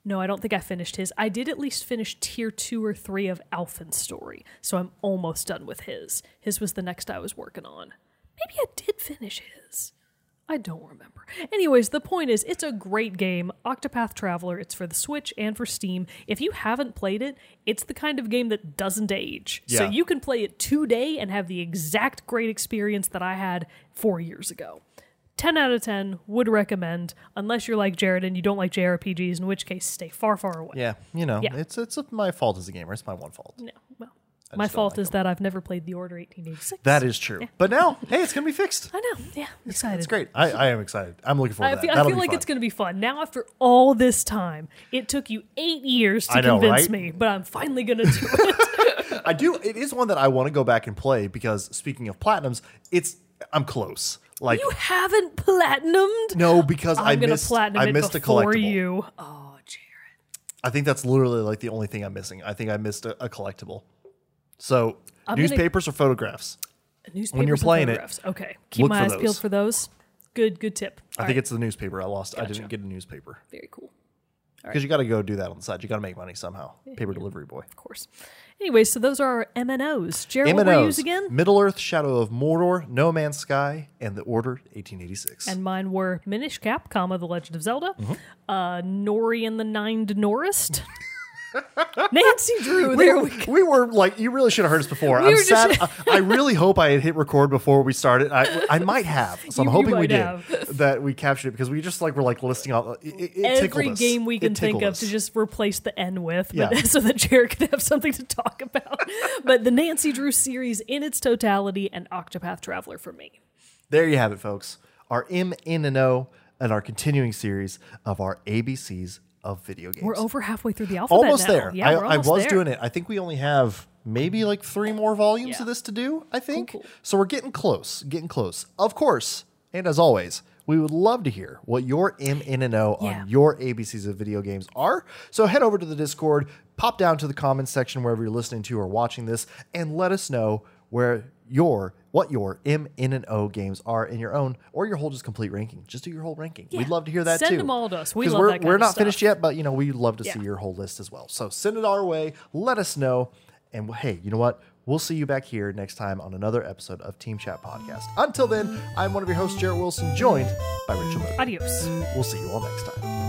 no, I don't think I finished his. I did at least finish tier two or three of Alfyn's story, so I'm almost done with his. His was the next I was working on. Maybe I did finish his. I don't remember. Anyways, the point is, it's a great game. Octopath Traveler. It's for the Switch and for Steam. If you haven't played it, it's the kind of game that doesn't age. Yeah. So you can play it today and have the exact great experience that I had four years ago. 10 out of 10 would recommend, unless you're like Jared and you don't like JRPGs, in which case stay far, far away. Yeah, you know, Yeah. it's it's my fault as a gamer. It's my one fault. No, well, my fault like is that I've never played The Order 1886. That is true. But now, hey, it's gonna be fixed. I know. Yeah, I'm excited. It's great. I, I am excited. I'm looking forward I to feel, that. I That'll feel like fun. it's going to be fun. Now, after all this time, it took you eight years to know, convince right? me, but I'm finally going to do it. <laughs> <laughs> I do. It is one that I want to go back and play because speaking of platinums, it's I'm close. Like you haven't platinumed? no, because I I'm to missed platinum I it missed a before collectible. you. Oh, Jared. I think that's literally like the only thing I'm missing. I think I missed a, a collectible. So I'm gonna- newspapers or photographs? Newspapers you're and playing it, photographs. Okay. Keep look my for eyes those. peeled for those. Good, good tip. I All think right. it's the newspaper. I lost. I didn't get a newspaper very cool. Because you got to go do that on the side. You got to make money somehow. Paper delivery boy. Of course. Anyway, so those are our MNOs. Jared, what were MNOs. again? Middle Earth, Shadow of Mordor, No Man's Sky, and The Order 1886. And mine were Minish Cap, comma, The Legend of Zelda, Mm-hmm. uh, Nori and the Nine Norist, <laughs> Nancy Drew. There we go. we were like, you really should have heard us before. We I'm sad. just- <laughs> I, I really hope I had hit record before we started. I, I might have, so I'm You- you hoping we did have. <laughs> that. We captured it because we just like were like listing out. It, it, Every us. game we can think tickled of to just replace the N with, but Yeah. <laughs> so that Jared could have something to talk about. but the Nancy Drew series in its totality and Octopath Traveler for me. There you have it, folks. Our M, N, and O, and our continuing series of our ABCs of video games. We're over halfway through the alphabet almost now. there. Yeah, I, we're I was there. doing it. I think we only have maybe like three more volumes Yeah. of this to do. I think cool. so. We're getting close. Getting close. Of course, and as always, we would love to hear what your M, N, and O Yeah. on your ABCs of video games are. So head over to the Discord, pop down to the comments section wherever you're listening to or watching this, and let us know where your what your M, N, and O games are in your own or your whole just complete ranking. Just do your whole ranking. Yeah. We'd love to hear that Send too. Send them all to us. We love we're, that We're not finished yet, but you know we'd love to see your whole list as well. So send it our way. Let us know, and hey, you know what? We'll see you back here next time on another episode of Team Chat Podcast. Until then, I'm one of your hosts, Jared Wilson, joined by Rachel. Adios. We'll see you all next time.